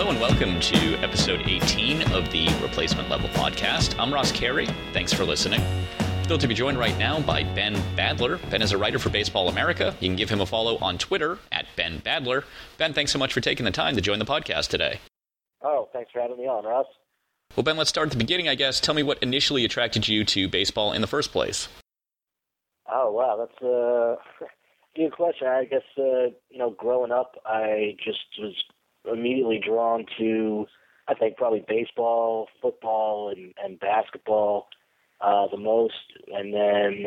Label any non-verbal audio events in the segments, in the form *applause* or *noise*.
Hello and welcome to episode 18 of the Replacement Level podcast. I'm Ross Carey. Thanks for listening. Thrilled to be joined right now by Ben Badler. Ben is a writer for Baseball America. You can give him a follow on Twitter at Ben Badler. Ben, thanks so much for taking the time to join the podcast today. Oh, thanks for having me on, Ross. Well, Ben, let's start at the beginning, I guess. Tell me what initially attracted you to baseball in the first place. Oh, wow, that's a *laughs* good question. I guess, uh, you know, growing up, I just was immediately drawn to, I think, probably baseball, football, and, and basketball uh, the most. And then,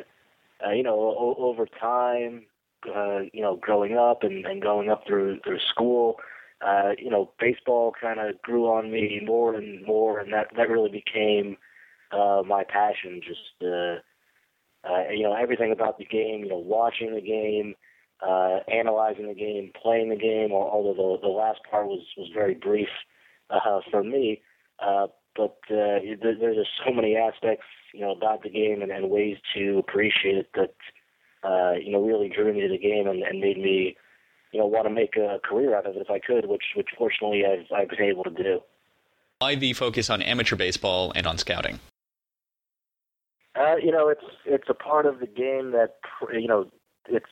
uh, you know, o- over time, uh, you know, growing up and, and going up through through school, uh, you know, baseball kind of grew on me more and more, and that that really became uh, my passion. Just uh, uh, you know, everything about the game. You know, watching the game, uh, analyzing the game, playing the game. Although the the last part was was very brief uh, for me, uh, but uh, there, there's just so many aspects, you know, about the game and, and ways to appreciate it that uh, you know really drew me to the game and, and made me you know, want to make a career out of it if I could, which which fortunately I've I've been able to do. Why the focus on amateur baseball and on scouting? Uh, you know, it's it's a part of the game that you know it's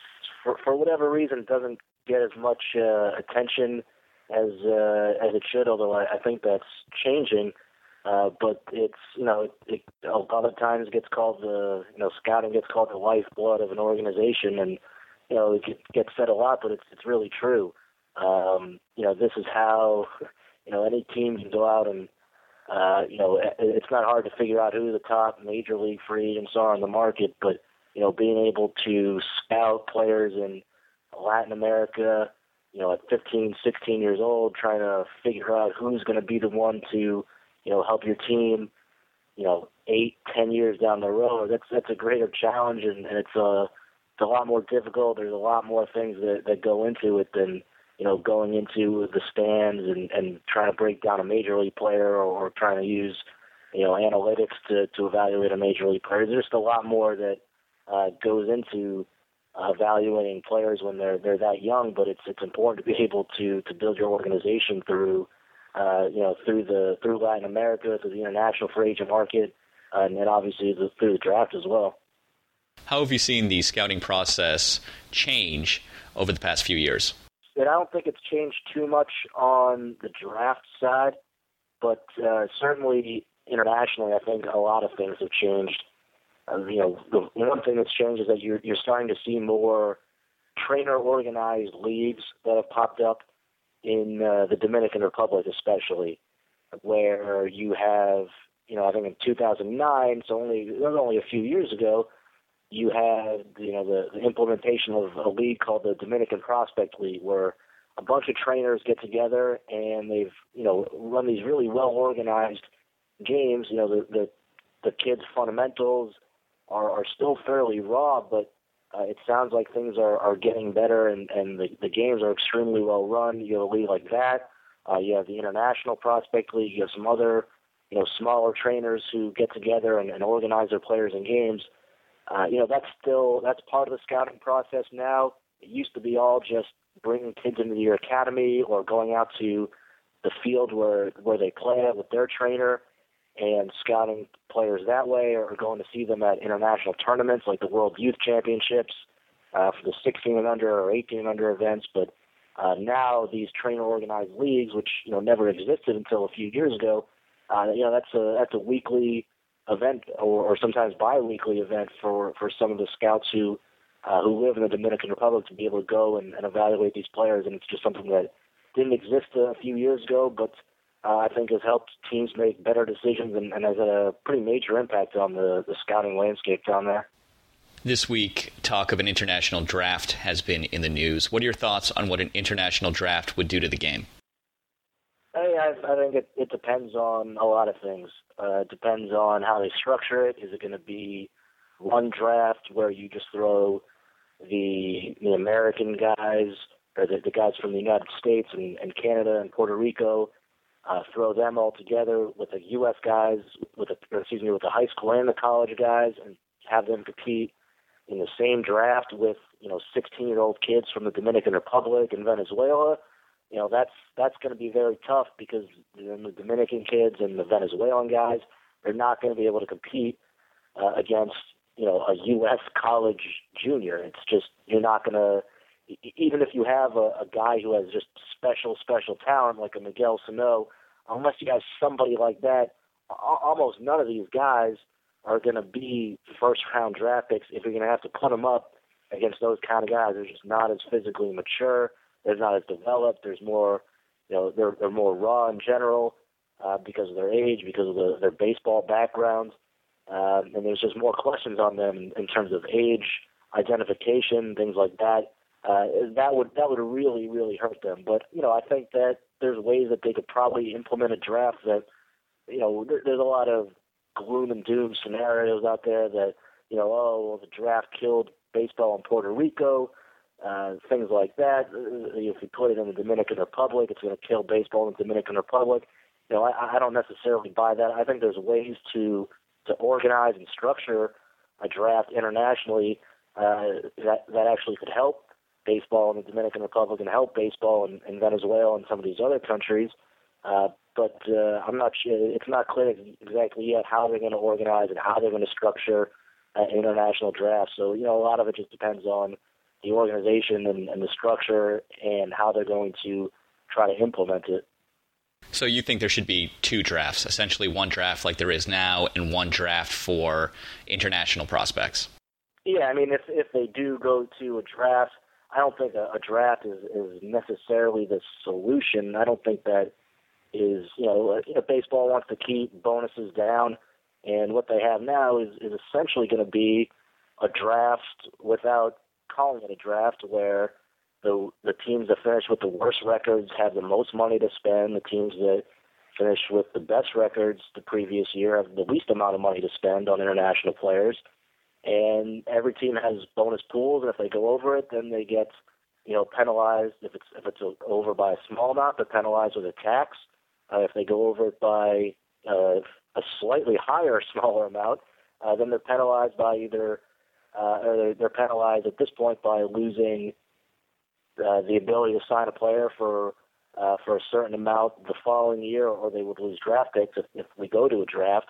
for for whatever reason doesn't get as much uh, attention as uh, as it should. Although I, I think that's changing. Uh, but it's you know it, it a lot of times gets called the you know scouting gets called the lifeblood of an organization and you know, it gets said a lot, but it's it's really true. Um, you know, this is how *laughs* you know any team can go out and uh, you know it's not hard to figure out who the top major league free agents are on the market, but you know being able to scout players in Latin America, you know at 15, 16 years old, trying to figure out who's going to be the one to you know help your team, you know eight, ten years down the road. That's that's a greater challenge, and, and it's a it's a lot more difficult. There's a lot more things that that go into it than you know going into the stands and and trying to break down a major league player or, or trying to use you know analytics to to evaluate a major league player. There's just a lot more that uh, goes into uh, evaluating players when they're they're that young. But it's it's important to be *laughs* able to to build your organization through uh, you know through the through Latin America, through the international free agent market, uh, and then obviously the, through the draft as well. How have you seen the scouting process change over the past few years? And I don't think it's changed too much on the draft side, but uh, certainly internationally, I think a lot of things have changed. Uh, you know, the one thing that's changed is that you're you're starting to see more trainer organized leagues that have popped up in uh, the Dominican Republic, especially, where you have, you know, I think in 2009, so only it was only a few years ago, you had you know the, the implementation of a league called the Dominican Prospect League, where a bunch of trainers get together and they've you know run these really well organized games. You know the the, the kids' fundamentals are, are still fairly raw, but uh, it sounds like things are, are getting better and, and the, the games are extremely well run. You have a league like that. Uh, you have the International Prospect League. You have some other you know smaller trainers who get together and, and organize their players and games. Uh, you know, that's still that's part of the scouting process now. It used to be all just bringing kids into your academy or going out to the field where where they play with their trainer and scouting players that way, or going to see them at international tournaments like the World Youth Championships uh, for the 16 and under or 18 and under events. But uh, now these trainer organized leagues, which you know never existed until a few years ago, uh, you know that's a that's a weekly event or, or sometimes bi-weekly event for for some of the scouts who uh, who live in the Dominican Republic to be able to go and, and evaluate these players, and it's just something that didn't exist a few years ago, but uh, I think has helped teams make better decisions and, and has had a pretty major impact on the, the scouting landscape down there. This week, talk of an international draft has been in the news. What are your thoughts on what an international draft would do to the game? Hey, I, I think it, it depends on a lot of things. Uh, it depends on how they structure it. Is it going to be one draft where you just throw the the American guys or the, the guys from the United States and, and Canada and Puerto Rico, uh, throw them all together with the U.S. guys, with the excuse me, with the high school and the college guys, and have them compete in the same draft with you know 16 year old kids from the Dominican Republic and Venezuela, you know that's that's going to be very tough because then the Dominican kids and the Venezuelan guys they're not going to be able to compete uh, against you know a U.S. college junior. It's just you're not going to even if you have a, a guy who has just special special talent like a Miguel Sano, unless you have somebody like that, almost none of these guys are going to be first round draft picks if you're going to have to put them up against those kind of guys. They're just not as physically mature. They're not as developed. There's more, you know, they're they're more raw in general uh, because of their age, because of the, their baseball backgrounds, um, and there's just more questions on them in, in terms of age identification, things like that. Uh, that would that would really really hurt them. But you know, I think that there's ways that they could probably implement a draft that, you know, there, there's a lot of gloom and doom scenarios out there that you know, oh, well, the draft killed baseball in Puerto Rico, uh, things like that. Uh, if you put it in the Dominican Republic, it's going to kill baseball in the Dominican Republic. You know, I, I don't necessarily buy that. I think there's ways to to organize and structure a draft internationally uh, that that actually could help baseball in the Dominican Republic and help baseball in, in Venezuela and some of these other countries. Uh, but uh, I'm not sure. It's not clear exactly yet how they're going to organize and how they're going to structure uh, international drafts. So you know, a lot of it just depends on the organization and, and the structure and how they're going to try to implement it. So you think there should be two drafts, essentially one draft like there is now, and one draft for international prospects. Yeah, I mean, if if they do go to a draft, I don't think a, a draft is is necessarily the solution. I don't think that is you know, if baseball wants to keep bonuses down and what they have now is, is essentially going to be a draft without calling it a draft, where the the teams that finish with the worst records have the most money to spend. The teams that finish with the best records the previous year have the least amount of money to spend on international players. And every team has bonus pools, and if they go over it, then they get you know penalized if it's if it's over by a small amount, they're penalized with a tax. Uh, if they go over it by uh, a slightly higher, *laughs* smaller amount, uh, then they're penalized by either, uh, or they're, they're penalized at this point by losing uh, the ability to sign a player for uh, for a certain amount the following year, or they would lose draft picks if, if we go to a draft.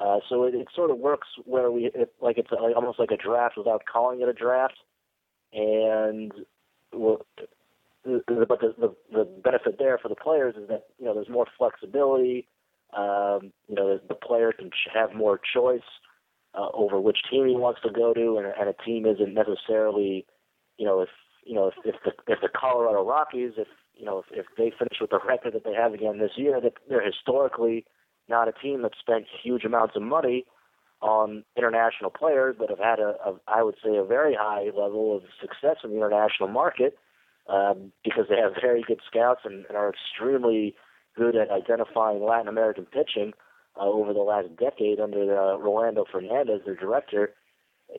Uh, so it, it sort of works where we it, like it's a, almost like a draft without calling it a draft, and well, but the, the the benefit there for the players is that you know there's more flexibility. Um, you know, the player can have more choice uh, over which team he wants to go to, and, and a team isn't necessarily, you know, if you know if, if the if the Colorado Rockies, if you know, if, if they finish with the record that they have again this year, that they're historically not a team that spent huge amounts of money on international players, but have had a, a I would say, a very high level of success in the international market um, because they have *laughs* very good scouts and, and are extremely good at identifying Latin American pitching uh, over the last decade under uh, Rolando Fernandez, their director.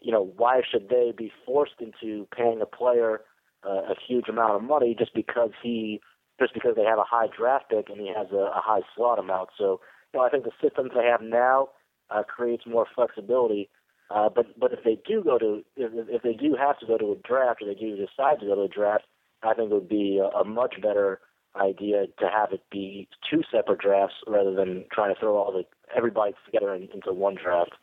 You know, why should they be forced into paying a player uh, a huge amount of money just because he, just because they have a high draft pick and he has a, a high slot amount? So, you know, I think the systems they have now uh, creates more flexibility. Uh, but but if they do go to if, if they do have to go to a draft or they do decide to go to a draft, I think it would be a, a much better idea to have it be two separate drafts rather than trying to throw all the everybody together in, into one draft.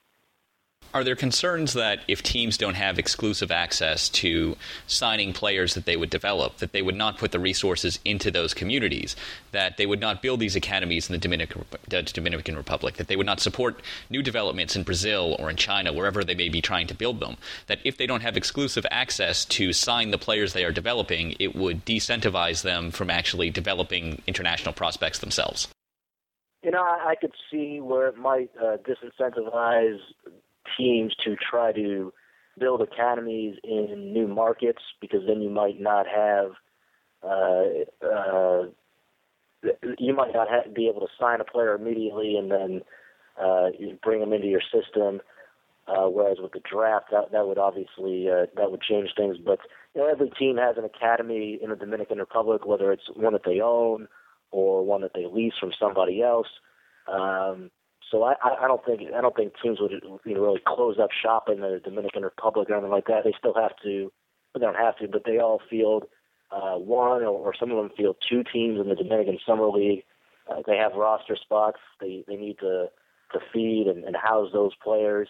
Are there concerns that if teams don't have exclusive access to signing players that they would develop, that they would not put the resources into those communities, that they would not build these academies in the Dominican, Dominican Republic, that they would not support new developments in Brazil or in China, wherever they may be trying to build them, that if they don't have exclusive access to sign the players they are developing, it would decentivize them from actually developing international prospects themselves? You know, I, I could see where it might uh, disincentivize teams to try to build academies in new markets because then you might not have uh, uh, you might not have, be able to sign a player immediately and then uh, you bring them into your system. Uh, whereas with the draft, that that would obviously uh, that would change things. But you know, every team has an academy in the Dominican Republic, whether it's one that they own or one that they lease from somebody else. Um, so I, I don't think I don't think teams would you know, really close up shop in the Dominican Republic or anything like that. They still have to, they don't have to. But they all field uh, one or, or some of them field two teams in the Dominican Summer League. Uh, they have roster spots. They they need to to feed and, and house those players.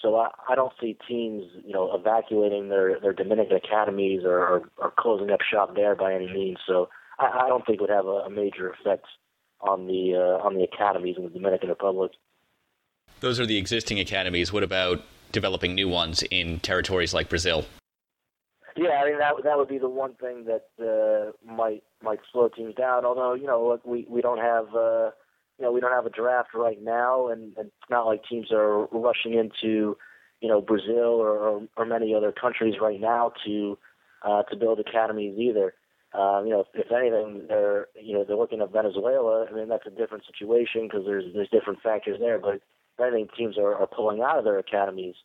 So I, I don't see teams, you know, evacuating their their Dominican academies or, or, or closing up shop there by any means. So I, I don't think it would have a, a major effect on the uh, on the academies in the Dominican Republic. Those are the existing academies. What about developing new ones in territories like Brazil? Yeah, I mean that that would be the one thing that uh, might might slow teams down. Although you know look, we we don't have uh, you know we don't have a draft right now, and, and it's not like teams are rushing into you know Brazil or or, or many other countries right now to uh, to build academies either. Um, you know, if, if anything, they're you know they're looking at Venezuela. I mean, that's a different situation because there's there's different factors there. But I think teams are, are pulling out of their academies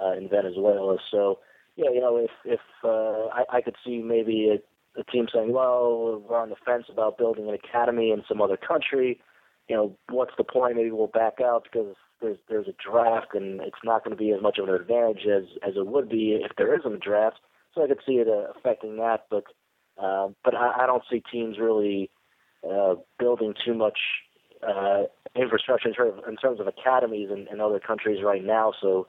uh, in Venezuela. So yeah, you know, if if uh, I, I could see maybe a, a team saying, well, we're on the fence about building an academy in some other country. You know, what's the point? Maybe we'll back out because there's there's a draft and it's not going to be as much of an advantage as as it would be if there isn't a draft. So I could see it uh, affecting that, but uh, but I, I don't see teams really uh, building too much uh, infrastructure in terms, of, in terms of academies in, in other countries right now. So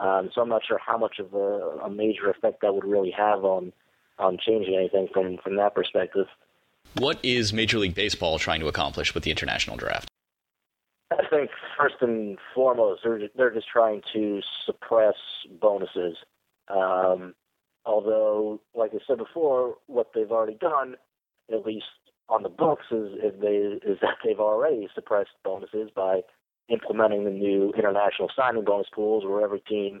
um, so I'm not sure how much of a, a major effect that would really have on on changing anything from from that perspective. What is Major League Baseball trying to accomplish with the international draft? I think first and foremost, they're they're just trying to suppress bonuses. Um, although, like I said before, what they've already done, at least on the books, is, is they is that they've already suppressed bonuses by implementing the new international signing bonus pools, where every team,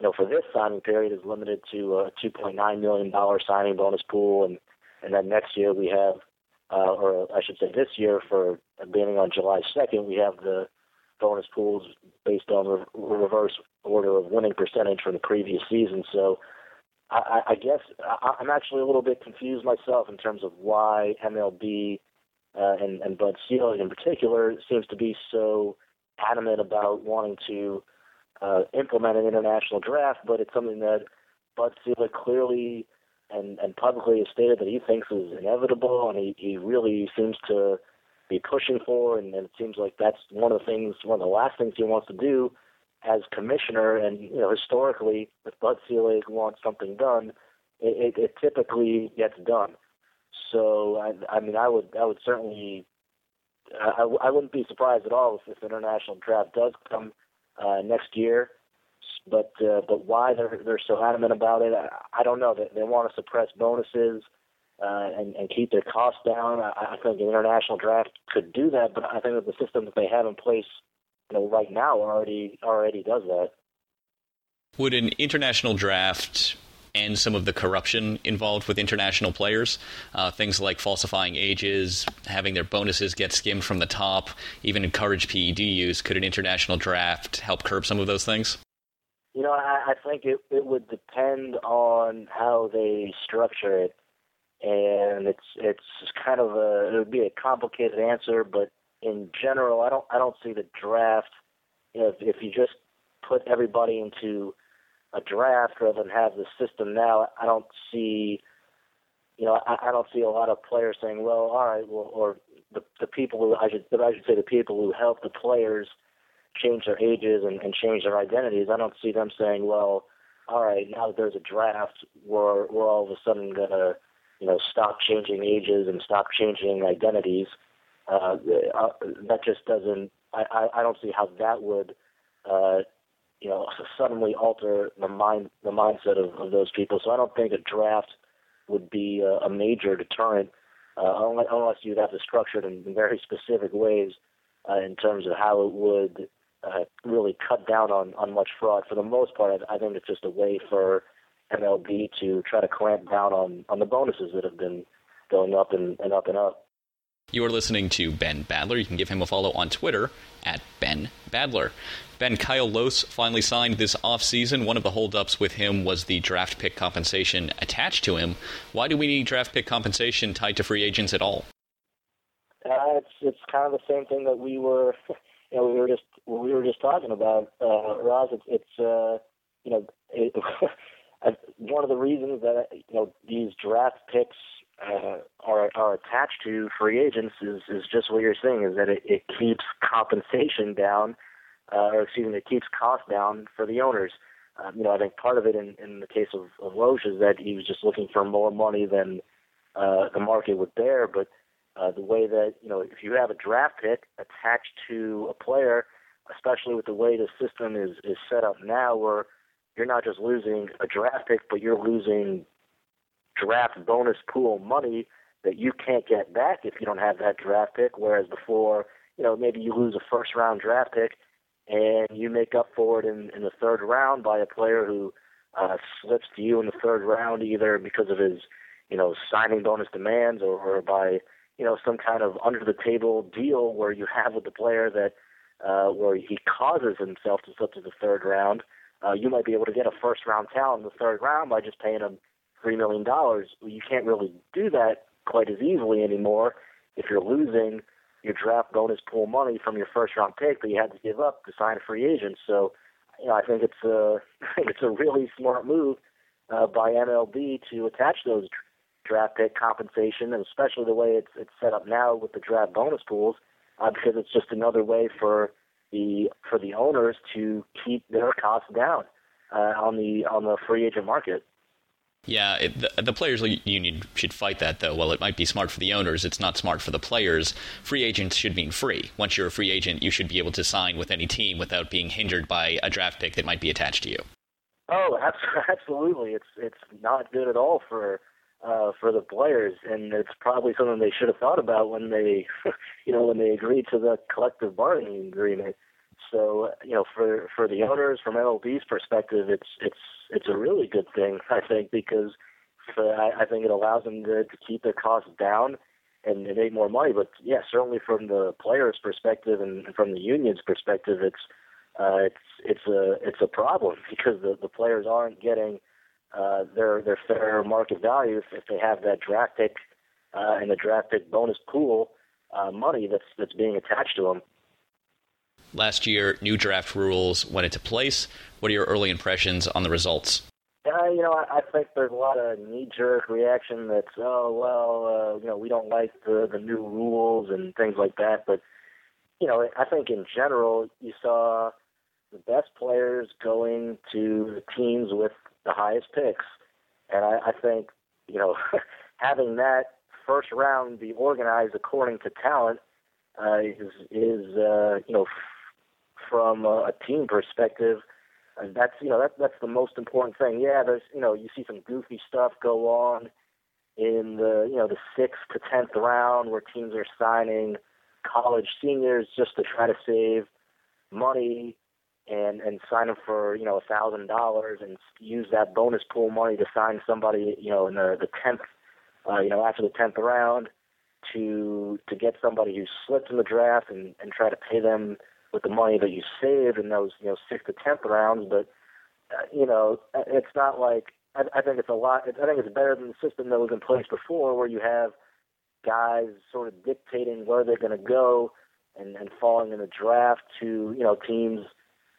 you know, for this signing period is limited to a 2.9 million dollar signing bonus pool, and and then next year we have, uh, or I should say this year, for beginning on July 2nd, we have the bonus pools based on re- reverse order of winning percentage from the previous season. So. I, I guess I'm actually a little bit confused myself in terms of why MLB uh, and, and Bud Selig in particular seems to be so adamant about wanting to uh, implement an international draft, but it's something that Bud Selig clearly and, and publicly has stated that he thinks is inevitable, and he, he really seems to be pushing for, and, and it seems like that's one of the things, one of the last things he wants to do as commissioner. And you know, historically, if Bud Selig wants something done, it, it, it typically gets done. So I, I mean, I would I would certainly I, I wouldn't be surprised at all if, if international draft does come uh, next year. But uh, but why they're they're so adamant about it, I, I don't know. They, they want to suppress bonuses uh, and and keep their costs down. I, I think an international draft could do that, but I think that the system that they have in place, you know, right now already already does that. Would an international draft and some of the corruption involved with international players. Uh, things like falsifying ages, having their bonuses get skimmed from the top, even encourage PED use. Could an international draft help curb some of those things? You know, I, I think it, it would depend on how they structure it, and it's it's kind of a it would be a complicated answer, but in general, I don't I don't see the draft. If, if you just put everybody into a draft rather than have the system now, I don't see, you know, I, I don't see a lot of players saying, well, all right, well, or the the people who I should I should say the people who help the players change their ages and, and change their identities. I don't see them saying, well, all right, now that there's a draft, we're we're all of a sudden gonna, you know, stop changing ages and stop changing identities. Uh, uh, that just doesn't. I, I don't see how that would uh, you know, suddenly alter the mind the mindset of, of those people. So I don't think a draft would be a, a major deterrent, uh, unless, you'd have to structure it in very specific ways uh, in terms of how it would uh, really cut down on on much fraud. For the most part, I, I think it's just a way for MLB to try to clamp down on on the bonuses that have been going up and, and up and up. You are listening to Ben Badler. You can give him a follow on Twitter at Ben Badler. Ben Kyle Lohse finally signed this offseason. One of the holdups with him was the draft pick compensation attached to him. Why do we need draft pick compensation tied to free agents at all? Uh, it's it's kind of the same thing that we were, *laughs* you know, we were just we were just talking about, uh, Ross. It's, it's uh, you know, it, *laughs* one of the reasons that you know these draft picks uh, are are attached to free agents is is just what you're saying is that it, it keeps compensation down, uh, or excuse me, it keeps costs down for the owners. Um, you know, I think part of it in, in the case of, of Lohse is that he was just looking for more money than uh, the market would bear. But uh, the way that you know, if you have a draft pick attached to a player, especially with the way the system is is set up now, where you're not just losing a draft pick, but you're losing draft bonus pool money that you can't get back if you don't have that draft pick. Whereas before, you know, maybe you lose a first round draft pick and you make up for it in, in the third round by a player who uh, slips to you in the third round either because of his, you know, signing bonus demands or, or by, you know, some kind of under the table deal where you have with the player that uh, where he causes himself to slip to the third round. Uh, you might be able to get a first round talent in the third round by just paying him three million dollars. You can't really do that quite as easily anymore if you're losing your draft bonus pool money from your first round pick that you had to give up to sign a free agent. So, you know, I think it's a *laughs* it's a really smart move uh, by MLB to attach those draft pick compensation, and especially the way it's it's set up now with the draft bonus pools, uh, because it's just another way for the for the owners to keep their costs down uh, on the on the free agent market. Yeah, it, the, the, players' union should fight that, though. While it might be smart for the owners, it's not smart for the players. Free agents should mean free. Once you're a free agent, you should be able to sign with any team without being hindered by a draft pick that might be attached to you. Oh, *laughs* absolutely! It's it's not good at all for uh, for the players, and it's probably something they should have thought about when they, *laughs* you know, when they agreed to the collective bargaining agreement. So, you know, for for the owners, from MLB's perspective, it's it's it's a really good thing, I think, because for, I, I think it allows them to, to keep their costs down and, and make more money. But yeah, certainly from the players' perspective and from the union's perspective, it's uh, it's it's a it's a problem *laughs* because the the players aren't getting uh, their their fair market value if, if they have that draft pick uh, and the draft pick bonus pool uh, money that's that's being attached to them. Last year, new draft rules went into place. What are your early impressions on the results? Uh, you know, I, I think there's a lot of knee-jerk reaction that's, oh well, uh, you know, we don't like the the new rules and things like that. But you know, I think in general, you saw the best players going to the teams with the highest picks, and I, I think you know, *laughs* having that first round be organized according to talent uh, is is uh, you know from a, a team perspective, and that's you know that that's the most important thing. Yeah, there's you know you see some goofy stuff go on in the you know the sixth to tenth round where teams are signing college seniors just to try to save money and and sign them for you know a thousand dollars and use that bonus pool money to sign somebody you know in the the tenth uh, you know after the tenth round to to get somebody who slipped in the draft and and try to pay them with the money that you saved in those you know sixth to tenth rounds. But uh, you know, it's not like I, I think it's a lot. I think it's better than the system that was in place before, where you have guys sort of dictating where they're going to go and and falling in the draft to you know teams.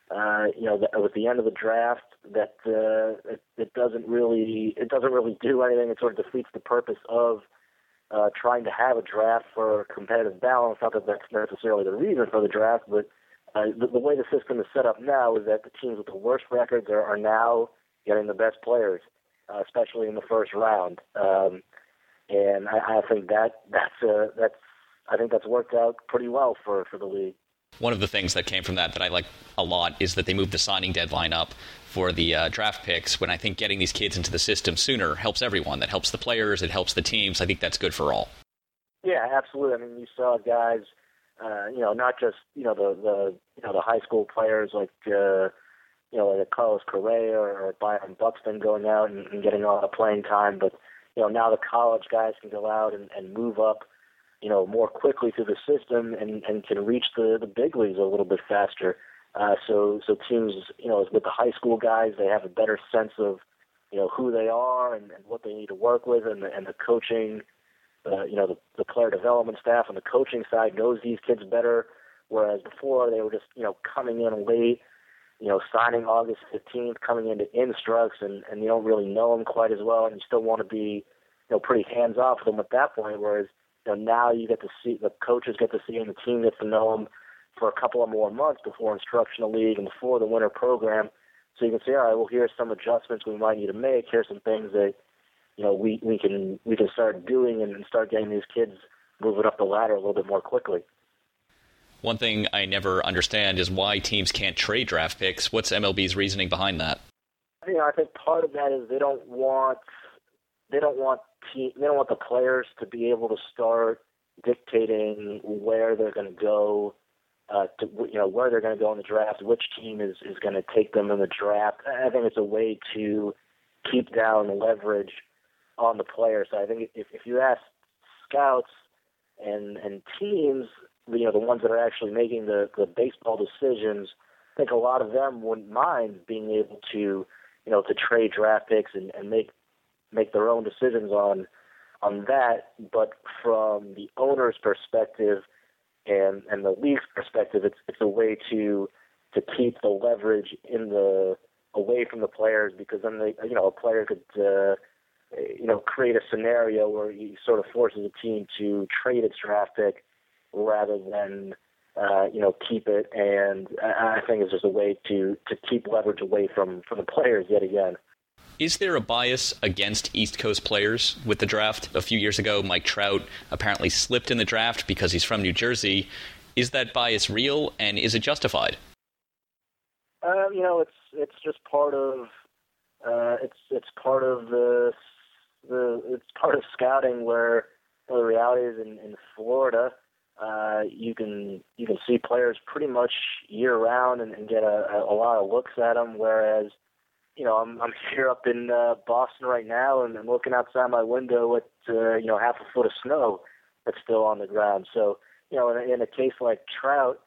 Uh, you know, that, with the end of the draft, that uh, it, it doesn't really it doesn't really do anything. It sort of defeats the purpose of uh, trying to have a draft for competitive balance. Not that that's necessarily the reason for the draft, but uh, the, the way the system is set up now is that the teams with the worst records are, are now getting the best players, uh, especially in the first round. Um, and I, I think that that's uh, that's I think that's worked out pretty well for for the league. One of the things that came from that that I like a lot is that they moved the signing deadline up for the uh, draft picks. When I think getting these kids into the system sooner helps everyone. That helps the players. It helps the teams. I think that's good for all. Yeah, absolutely. I mean, you saw guys uh, you know, not just you know the the you know the high school players like uh, you know like Carlos Correa or, Byron Buxton going out and, and getting a lot of playing time, but you know now the college guys can go out and, and move up, you know, more quickly through the system and and can reach the the big leagues a little bit faster. Uh, so so teams, you know, with the high school guys, they have a better sense of you know who they are and, and what they need to work with, and the, and the coaching uh, you know, the, the player development staff on the coaching side knows these kids better, whereas before they were just, you know, coming in late, you know, signing August 15th, coming into instructs, and, and you don't really know them quite as well, and you still want to be, you know pretty hands off with them at that point. Whereas you know now you get to see the coaches get to see him, the team gets to know him for a couple of more months before instructional league and before the winter program. So you can say, all right, well here's some adjustments we might need to make. Here's some things that you know we we can we can start doing and start getting these kids moving up the ladder a little bit more quickly. One thing I never understand is why teams can't trade draft picks. What's MLB's reasoning behind that? You know, I think part of that is they don't want they don't want team, they don't want the players to be able to start dictating where they're going to go, uh, to you know where they're going to go in the draft, which team is is going to take them in the draft. I think it's a way to keep down leverage on the players. So I think if if you ask scouts and and teams, you know, the ones that are actually making the the baseball decisions, I think a lot of them wouldn't mind being able to, you know, to trade draft picks and, and make make their own decisions on on that. But from the owner's perspective and and the league's perspective, it's it's a way to to keep the leverage in the away from the players because then they you know a player could uh, you know, create a scenario where he sort of forces a team to trade its draft pick rather than, uh, you know, keep it. And I think it's just a way to to keep leverage away from from the players yet again. Is there a bias against East Coast players with the draft? A few years ago, Mike Trout apparently slipped in the draft because he's from New Jersey. Is that bias real, and is it justified? Um, you know, it's it's just part of uh, it's it's part of the the it's part of scouting where the reality is in, in Florida, uh, you can you can see players pretty much year round and, and get a, a, lot of looks at them. Whereas, you know, I'm I'm *laughs* here up in uh, Boston right now and I'm looking outside my window at uh, you know half a foot of snow that's still on the ground. So, you know, in, in a case like Trout,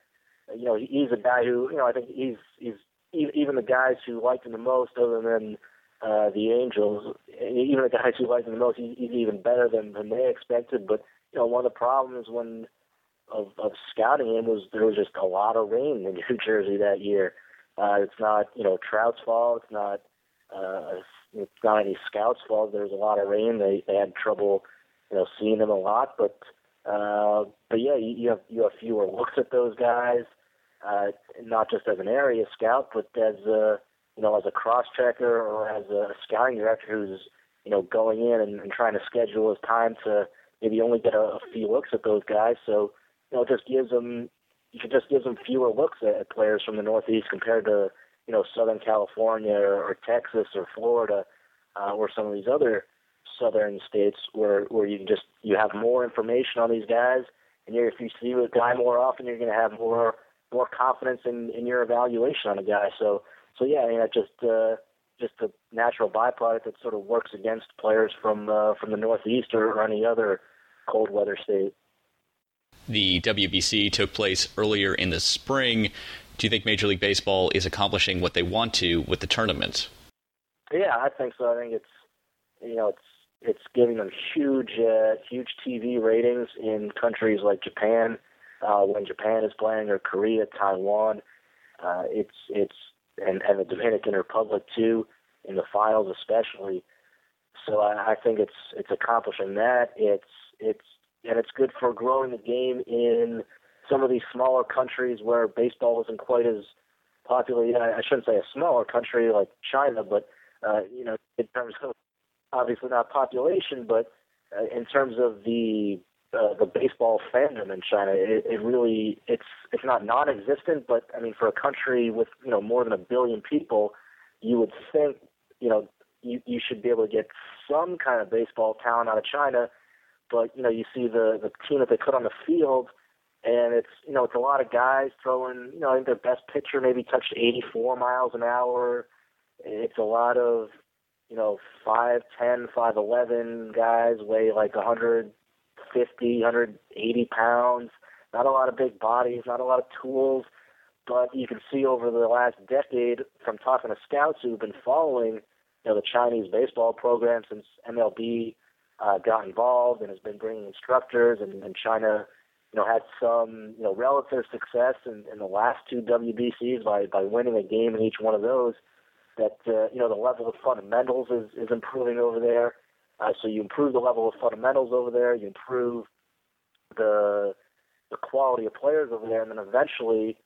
you know, he's a guy who you know I think he's he's even the guys who liked him the most, other than uh, the Angels, even the guys who liked him the most, he's, even better than, than they expected. But you know, one of the problems when of, of scouting him was there was just a lot of rain in *laughs* New Jersey that year. Uh, it's not you know Trout's fault. It's not uh, it's not any scouts' fault. There was a lot of rain. They they had trouble you know seeing him a lot. But uh, but yeah, you, you have you have fewer looks at those guys. Uh, not just as an area scout, but as a you know, as a cross checker or as a scouting director who's, you know, going in and, and trying to schedule his time to maybe only get a, a few looks at those guys. So, you know, it just gives them, you can just give them fewer looks at, at players from the Northeast compared to, you know, Southern California or, or Texas or Florida uh, or some of these other southern states where where you can just you have more information on these guys, and you're, if you see a guy more often, you're going to have more more confidence in in your evaluation on a guy. So so yeah, I mean, that just uh, just a natural byproduct that sort of works against players from uh, from the Northeast or, or any other cold weather state. The WBC took place earlier in the spring. Do you think Major League Baseball is accomplishing what they want to with the tournament? Yeah, I think so. I think it's you know it's it's giving them huge uh, huge TV ratings in countries like Japan uh, when Japan is playing or Korea, Taiwan. Uh, it's it's and, and the Dominican Republic too, in the finals especially. So I, I think it's it's accomplishing that. It's it's and it's good for growing the game in some of these smaller countries where baseball isn't quite as popular. You know, I shouldn't say a smaller country like China, but uh, you know, in terms of obviously not population, but uh, in terms of the the baseball fandom in China. It, it really it's it's not non-existent, but I mean for a country with you know more than a billion people, you would think you know you you should be able to get some kind of baseball talent out of China, but you know you see the the team that they put on the field. And it's you know it's a lot of guys throwing you know I think their best pitcher maybe touched 84 miles an hour. It's a lot of you know five ten, five eleven guys weigh like a hundred 150, 180 pounds. Not a lot of big bodies, not a lot of tools, but you can see over the last decade from talking to scouts who've been following, you know, the Chinese baseball program since MLB uh, got involved and has been bringing instructors, and, and China, you know, had some, you know, relative success in, in the last two WBCs by by winning a game in each one of those. That uh, you know, the level of fundamentals is is improving over there Uh, so you improve the level of fundamentals over there. You improve the the quality of players over there, and then eventually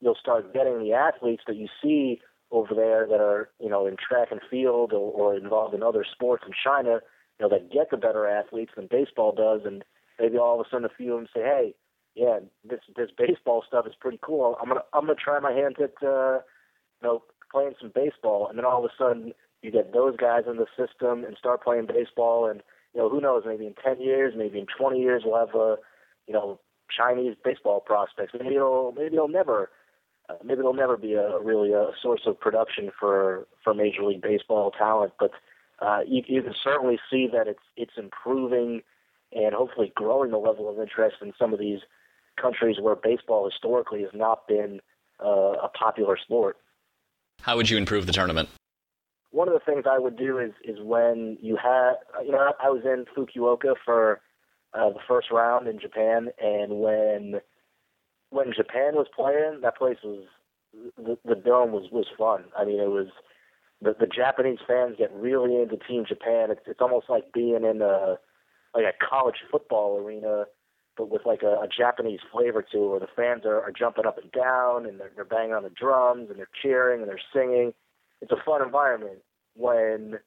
you'll start getting the athletes that you see over there that are you know in track and field or, or involved in other sports in China. You know that get the better athletes than baseball does, and maybe all of a sudden a few of them say, "Hey, yeah, this this baseball stuff is pretty cool. I'm gonna I'm gonna try my hand at uh, you know playing some baseball." And then all of a sudden you get those guys in the system and start playing baseball, and you know who knows? Maybe in 10 years, maybe in 20 years, we'll have a you know Chinese baseball prospects. Maybe it'll maybe it'll never uh, maybe it'll never be a really a source of production for for Major League Baseball talent, but uh, you, you can certainly see that it's it's improving and hopefully growing the level of interest in some of these countries where baseball historically has not been uh, a popular sport. How would you improve the tournament? One of the things I would do is is when you have you know I was in Fukuoka for uh, the first round in Japan, and when when Japan was playing, that place was the, the dome was was fun. I mean, it was the the Japanese fans get really into Team Japan. It's it's almost like being in a like a college football arena, but with like a, a Japanese flavor to it, where the fans are, are jumping up and down and they're, they're banging on the drums and they're cheering and they're singing. It's a fun environment when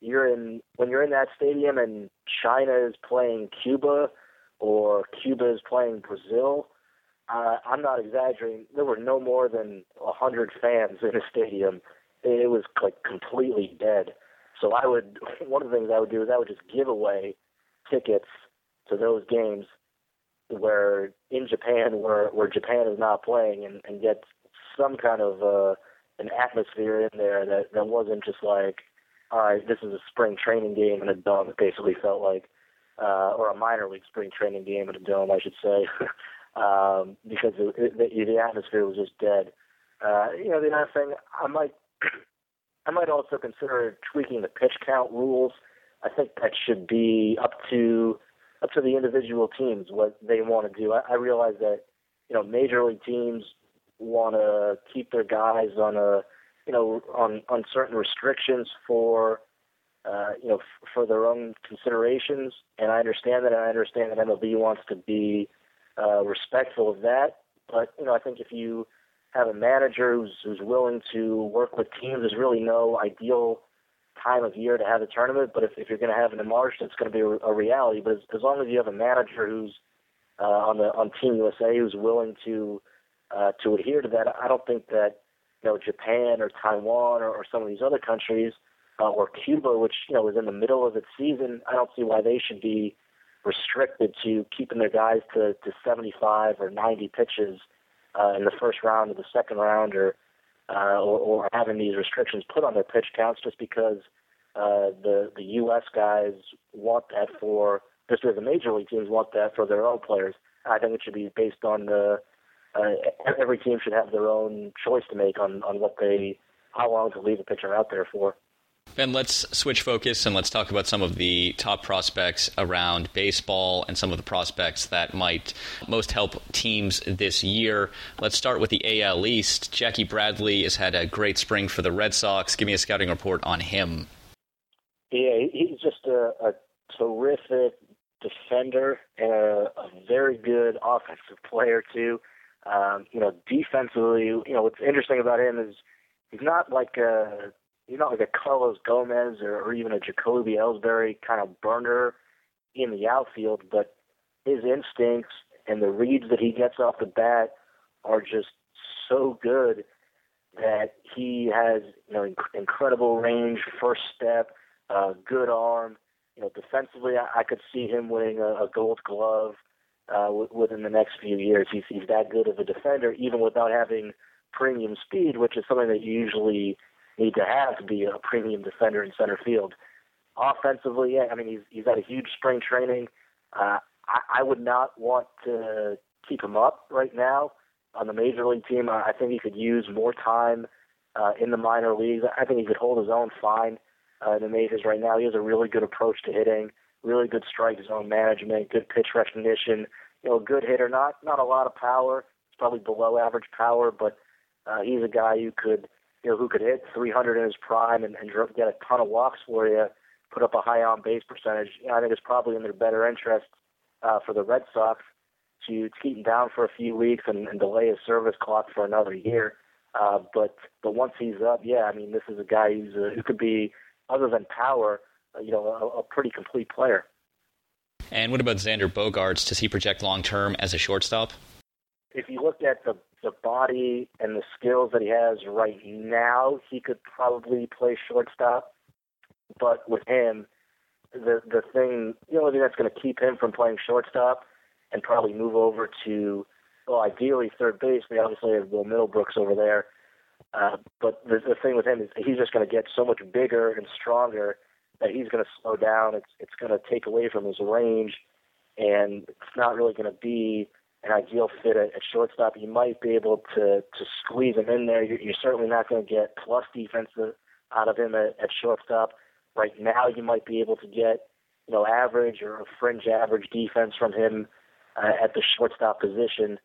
you're in when you're in that stadium and China is playing Cuba or Cuba is playing Brazil uh, I'm not exaggerating. There were no more than a hundred fans in a stadium. It was like completely dead. So I would *laughs* one of the things I would do is I would just give away tickets to those games where in Japan where where Japan is not playing and, and get some kind of uh an atmosphere in there that that wasn't just like all right this is a spring training game in a dome it basically felt like uh or a minor league spring training game in a dome I should say *laughs* um, because the, the, the atmosphere was just dead. Uh, you know, the other thing I might *clears throat* I might also consider tweaking the pitch count rules. I think that should be up to up to the individual teams what they want to do. I, I realize that you know major league teams want to keep their guys on a you know on on certain restrictions for uh, you know f- for their own considerations, and I understand that. And I understand that MLB wants to be uh, respectful of that. But you know, I think if you have a manager who's who's willing to work with teams, there's really no ideal time of year to have a tournament. But if, if you're going to have it in March, it's going to be a, a reality. But as, as long as you have a manager who's uh, on the on Team USA who's willing to uh, to adhere to that, I don't think that you know Japan or Taiwan or, or some of these other countries uh, or Cuba, which you know is in the middle of its season, I don't see why they should be restricted to keeping their guys to, to 75 or 90 pitches uh, in the first round or the second round, or, uh, or or having these restrictions put on their pitch counts just because uh, the the U.S. guys want that for just as the major league teams want that for their own players. I think it should be based on the uh, every team should have their own choice to make on on what they how long to leave a pitcher out there for. Ben, let's switch focus and let's talk about some of the top prospects around baseball and some of the prospects that might most help teams this year. Let's start with the AL East. Jackie Bradley has had a great spring for the Red Sox. Give me a scouting report on him. Yeah, he's just a, a terrific defender and a, a very good offensive player too. Um, you know, defensively, you know what's interesting about him is he's not like a he's not like a Carlos Gomez or, or even a Jacoby Ellsbury kind of burner in the outfield, but his instincts and the reads that he gets off the bat are just so good that he has you know inc- incredible range, first step, uh, good arm. You know, defensively, I, I could see him winning a, a Gold Glove uh, w- within the next few years. He's he's that good of a defender, even without having premium speed, which is something that you usually need to have to be a premium defender in center field. Offensively, yeah, I mean he's he's had a huge spring training. Uh, I, I would not want to keep him up right now on the major league team. I think he could use more time uh, in the minor leagues. I think he could hold his own fine uh, in the majors right now. He has a really good approach to hitting, really good strike zone management, good pitch recognition. You know, a good hitter, not not a lot of power. It's probably below average power, but uh, he's a guy who could you know, who could hit 300 in his prime and, and get a ton of walks for you put up a high on base percentage. I think it's probably in their better interest uh, for the Red Sox to, to keep him down for a few weeks and, and delay his service clock for another year. Uh, but but once he's up, yeah, I mean, this is a guy who's a, who could be, other than power, you know, a, a pretty complete player. And what about Xander Bogaerts? Does he project long term as a shortstop? If you look at the the body and the skills that he has right now, he could probably play shortstop. But with him, the the thing, the only thing that's going to keep him from playing shortstop and probably move over to, well, ideally third base. We obviously have Will Middlebrooks over there. Uh, but the, the thing with him is he's just going to get so much bigger and stronger that he's going to slow down. It's it's going to take away from his range, and it's not really going to be an ideal fit at, at shortstop. You might be able to to squeeze him in there. You're, you're certainly not going to get plus defense out of him at, at shortstop. Right now, you might be able to get you know average or a fringe average defense from him uh, at the shortstop position.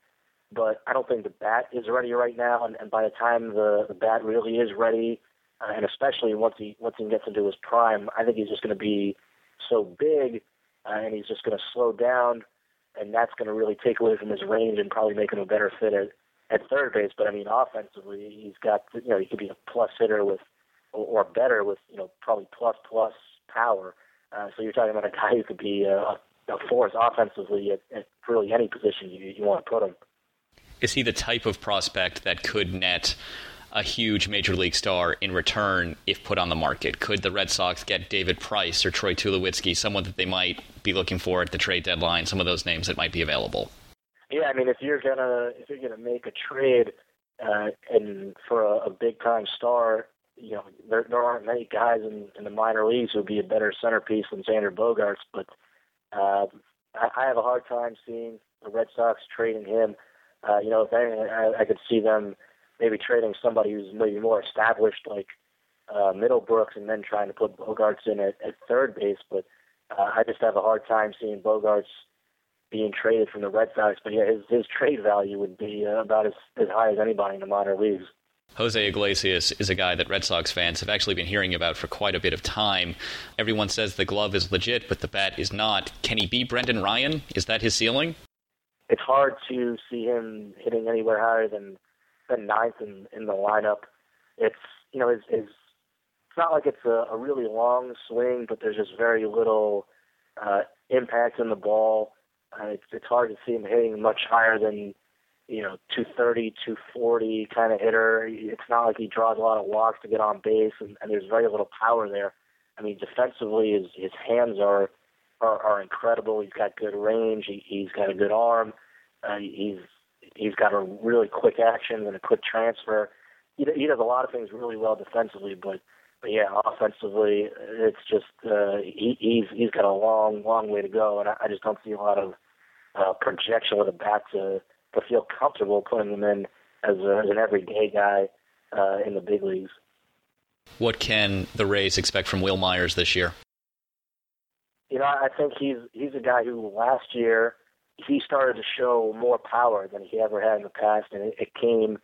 But I don't think the bat is ready right now, and, and by the time the the bat really is ready, uh, and especially once he once he gets into his prime, I think he's just going to be so big, uh, and he's just going to slow down, and that's going to really take away from his range and probably make him a better fit at at third base. But I mean, offensively, he's got you know he could be a plus hitter with or, or better with you know probably plus plus power. Uh, so you're talking about a guy who could be a, a force offensively at, at really any position you, you want to put him. Is he the type of prospect that could net a huge major league star in return if put on the market? Could the Red Sox get David Price or Troy Tulowitzki, someone that they might be looking for at the trade deadline? Some of those names that might be available. Yeah, I mean, if you're gonna if you're gonna make a trade uh, and for a, a big time star, you know there there aren't many guys in, in the minor leagues who would be a better centerpiece than Xander Bogaerts. but uh, I, I have a hard time seeing the Red Sox trading him. Uh, you know, if anything, I, I could see them maybe trading somebody who's maybe more established, like uh, Middlebrooks, and then trying to put Bogaerts in at, at third base. But uh, I just have a hard time seeing Bogaerts being traded from the Red Sox. But yeah, his his trade value would be uh, about as as high as anybody in the minor leagues. Jose Iglesias is a guy that Red Sox fans have actually been hearing about for quite a bit of time. Everyone says the glove is legit, but the bat is not. Can he be Brendan Ryan? Is that his ceiling? It's hard to see him hitting anywhere higher than than ninth in, in the lineup. It's you know, it's, it's it's not like it's a, a really long swing, but there's just very little uh, impact in the ball. Uh, it's it's hard to see him hitting much higher than you know 230, 240 kind of hitter. It's not like he draws a lot of walks to get on base, and, and there's very little power there. I mean, defensively, his his hands are are, are incredible. He's got good range. He, he's got a good arm. Uh, he's he's got a really quick action and a quick transfer. He, he does a lot of things really well defensively, but but yeah, offensively, it's just uh, he, he's he's got a long long way to go, and I, I just don't see a lot of uh, projection with a bat to to feel comfortable putting him in as, a, as an everyday guy uh, in the big leagues. What can the Rays expect from Wil Myers this year? You know, I think he's he's a guy who last year he started to show more power than he ever had in the past, and it, it came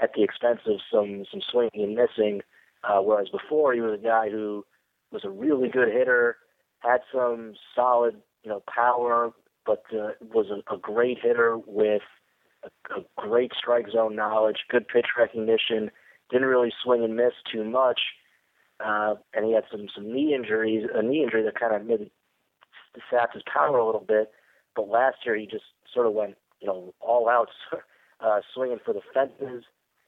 at the expense of some some swinging and missing. Uh, whereas before, he was a guy who was a really good hitter, had some solid you know power, but uh, was a, a great hitter with a, a great strike zone knowledge, good pitch recognition. Didn't really swing and miss too much, uh, and he had some some knee injuries, a knee injury that kind of maybe sapped his power a little bit. But last year he just sort of went, you know, all out, *laughs* uh, swinging for the fences,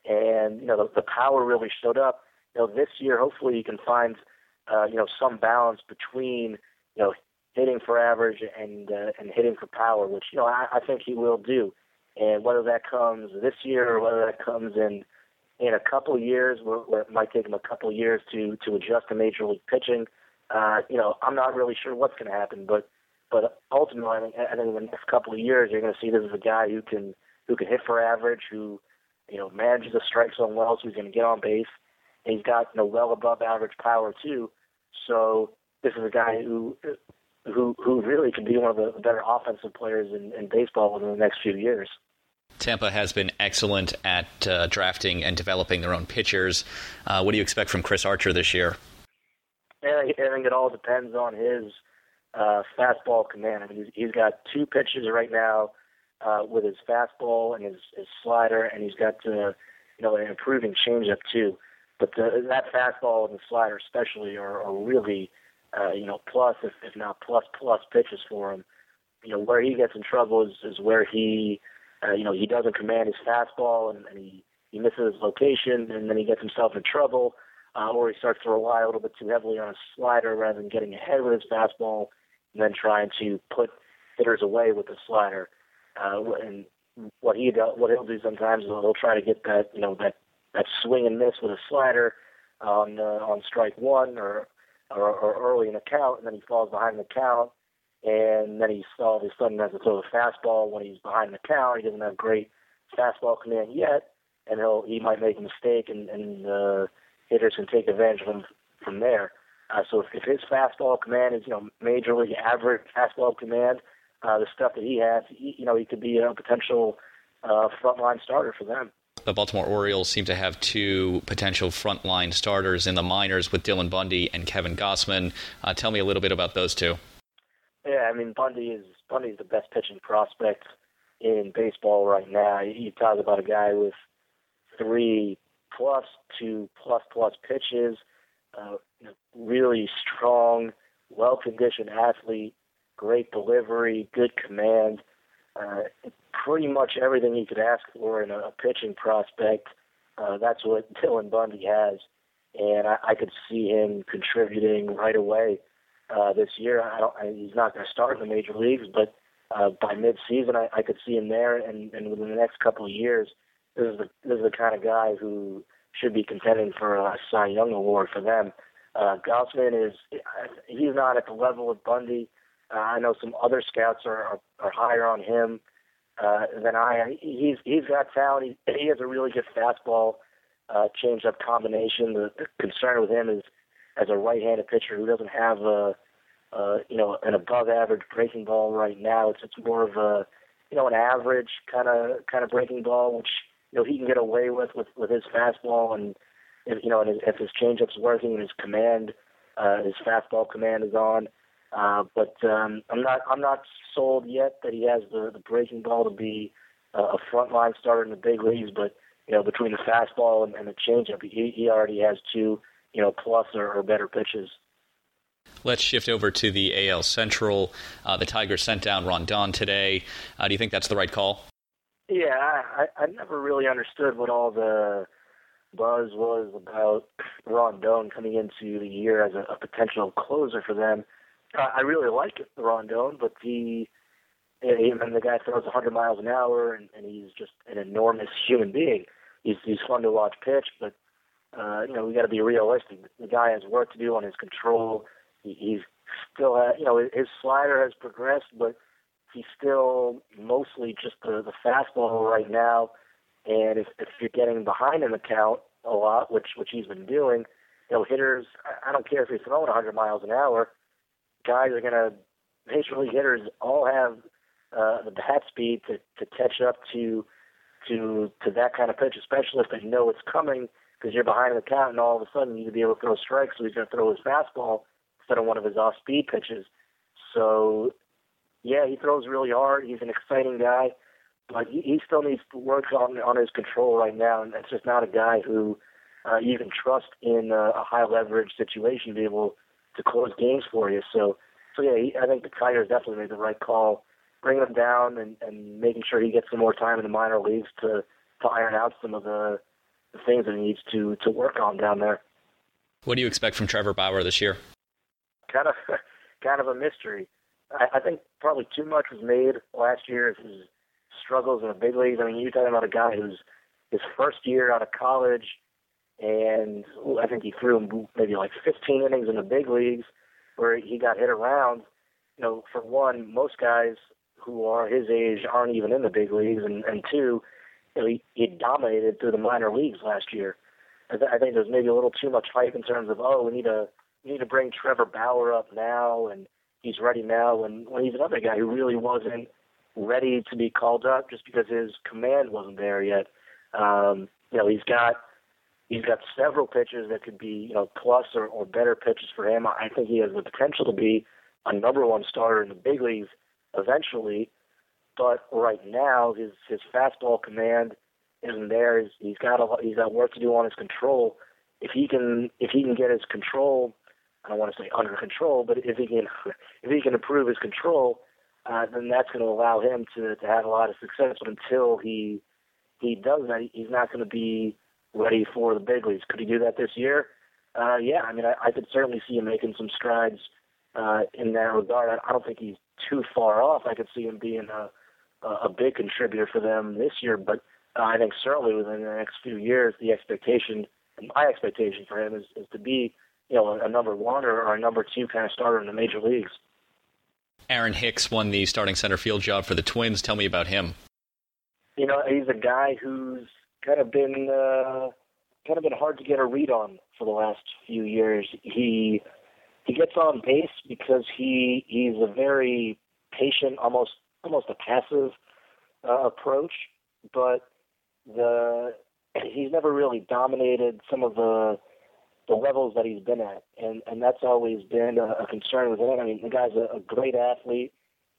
and you know the, the power really showed up. You know, this year hopefully he can find, uh, you know, some balance between, you know, hitting for average and uh, and hitting for power, which you know I, I think he will do. And whether that comes this year or whether that comes in in a couple years, where, where it might take him a couple years to to adjust to major league pitching, uh, you know, I'm not really sure what's going to happen. But but ultimately, I think, I think in the next couple of years, you're going to see this as a guy who can who can hit for average, who you know manages the strike zone well, so he's going to get on base. And he's got you know well above average power too. So this is a guy who who who really could be one of the better offensive players in, in baseball within the next few years. Tampa has been excellent at uh, drafting and developing their own pitchers. Uh, what do you expect from Chris Archer this year? I think it all depends on his uh, fastball command. I mean, he's, he's got two pitches right now uh, with his fastball and his, his slider, and he's got uh, you know an improving changeup too. But the, that fastball and the slider, especially, are, are really uh, you know plus, if, if not plus plus pitches for him. You know where he gets in trouble is, is where he uh, you know he doesn't command his fastball and, and he he misses his location and then he gets himself in trouble. Uh, or he starts to rely a little bit too heavily on his slider rather than getting ahead with his fastball and then trying to put hitters away with the slider. Uh, and what he what he'll do sometimes is he'll try to get that you know that that swing and miss with a slider on uh, on strike one or, or or early in the count, and then he falls behind the count, and then he's all of a sudden has to throw the fastball when he's behind the count. He doesn't have great fastball command yet, and he'll he might make a mistake, and and uh, hitters can take advantage of him from there. Uh, so if, if his fastball command is you know major league average fastball command, uh, the stuff that he has, he, you know, he could be a potential uh, frontline starter for them. The Baltimore Orioles seem to have two potential frontline starters in the minors with Dylan Bundy and Kevin Gausman. Uh, tell me a little bit about those two. Yeah, I mean Bundy is Bundy is the best pitching prospect in baseball right now. You talk about a guy with three plus two plus plus pitches, uh, really strong, well conditioned athlete, great delivery, good command, uh, pretty much everything you could ask for in a, pitching prospect. Uh, that's what Dylan Bundy has, and I, I could see him contributing right away uh, this year. I don't, I, he's not going to start in the major leagues, but uh, by mid-season, I, I could see him there, and, and within the next couple of years, this is the this is the kind of guy who should be contending for a Cy Young award for them. Uh, Gausman is he's not at the level of Bundy. Uh, I know some other scouts are are, are higher on him uh, than I. He's he's got talent. He, he has a really good fastball uh, changeup combination. The, the concern with him is as a right-handed pitcher who doesn't have a uh, you know an above-average breaking ball right now. It's it's more of a you know an average kind of kind of breaking ball, which you know he can get away with with with his fastball and if you know and if his changeup's working and his command, uh, his fastball command is on. Uh, but um, I'm not I'm not sold yet that he has the, the breaking ball to be uh, a frontline starter in the big leagues. But you know between the fastball and, and the changeup, he, he already has two you know plus or, or better pitches. Let's shift over to the AL Central. Uh, the Tigers sent down Rondon today. Uh, do you think that's the right call? Yeah, I, I never really understood what all the buzz was about Rondon coming into the year as a, a potential closer for them. Uh, I really like Rondon, but the and the guy throws 100 miles an hour, and, and he's just an enormous human being. He's he's fun to watch pitch, but uh, you know we got to be realistic. The guy has work to do on his control. He, he's still, uh, you know, his slider has progressed, but he's still mostly just the, the fastball right now. And if, if you're getting behind in the count a lot, which which he's been doing, you know, hitters. I don't care if he's throwing 100 miles an hour. Guys are gonna major league hitters all have uh, the bat speed to to catch up to to to that kind of pitch, especially if they know it's coming because you're behind in the count, and all of a sudden you need to be able to throw strikes, so he's to throw his fastball instead of one of his off-speed pitches. So yeah, he throws really hard. He's an exciting guy, but he, he still needs to work on on his control right now. And that's just not a guy who uh, you can trust in a, a high leverage situation to be able to close games for you. So, so yeah, he, I think the Tigers definitely made the right call, bringing him down and, and making sure he gets some more time in the minor leagues to to iron out some of the, the things that he needs to to work on down there. What do you expect from Trevor Bauer this year? Kind of, *laughs* kind of a mystery. I, I think probably too much was made last year of his struggles in the big leagues. I mean, you're talking about a guy who's his first year out of college, and I think he threw maybe like 15 innings in the big leagues where he got hit around. You know, for one, most guys who are his age aren't even in the big leagues, and, and two, you know, he, he dominated through the minor leagues last year. I, th- I think there's maybe a little too much hype in terms of oh, we need to need to bring Trevor Bauer up now, and he's ready now. When when he's another guy who really wasn't ready to be called up just because his command wasn't there yet. Um, you know, he's got he's got several pitches that could be you know plus or, or better pitches for him. I think he has the potential to be a number one starter in the big leagues eventually. But right now, his his fastball command isn't there. He's, he's got a he's got work to do on his control. If he can if he can get his control, I don't want to say under control, but if he can *laughs* if he can improve his control, uh, then that's going to allow him to to have a lot of success. But until he he does that, he's not going to be ready for the big leagues. Could he do that this year? Uh, yeah, I mean, I, I could certainly see him making some strides uh, in that regard. I, I don't think he's too far off. I could see him being a a big contributor for them this year, but uh, I think certainly within the next few years, the expectation, my expectation for him is, is to be, you know, a, a number one or, or a number two kind of starter in the major leagues. Aaron Hicks won the starting center field job for the Twins. Tell me about him. You know, he's a guy who's kind of been uh, kind of been hard to get a read on for the last few years. He he gets on base because he he's a very patient, almost almost a passive uh, approach, but the he's never really dominated some of the the levels that he's been at, and and that's always been a, a concern with him. I mean, the guy's a, a great athlete.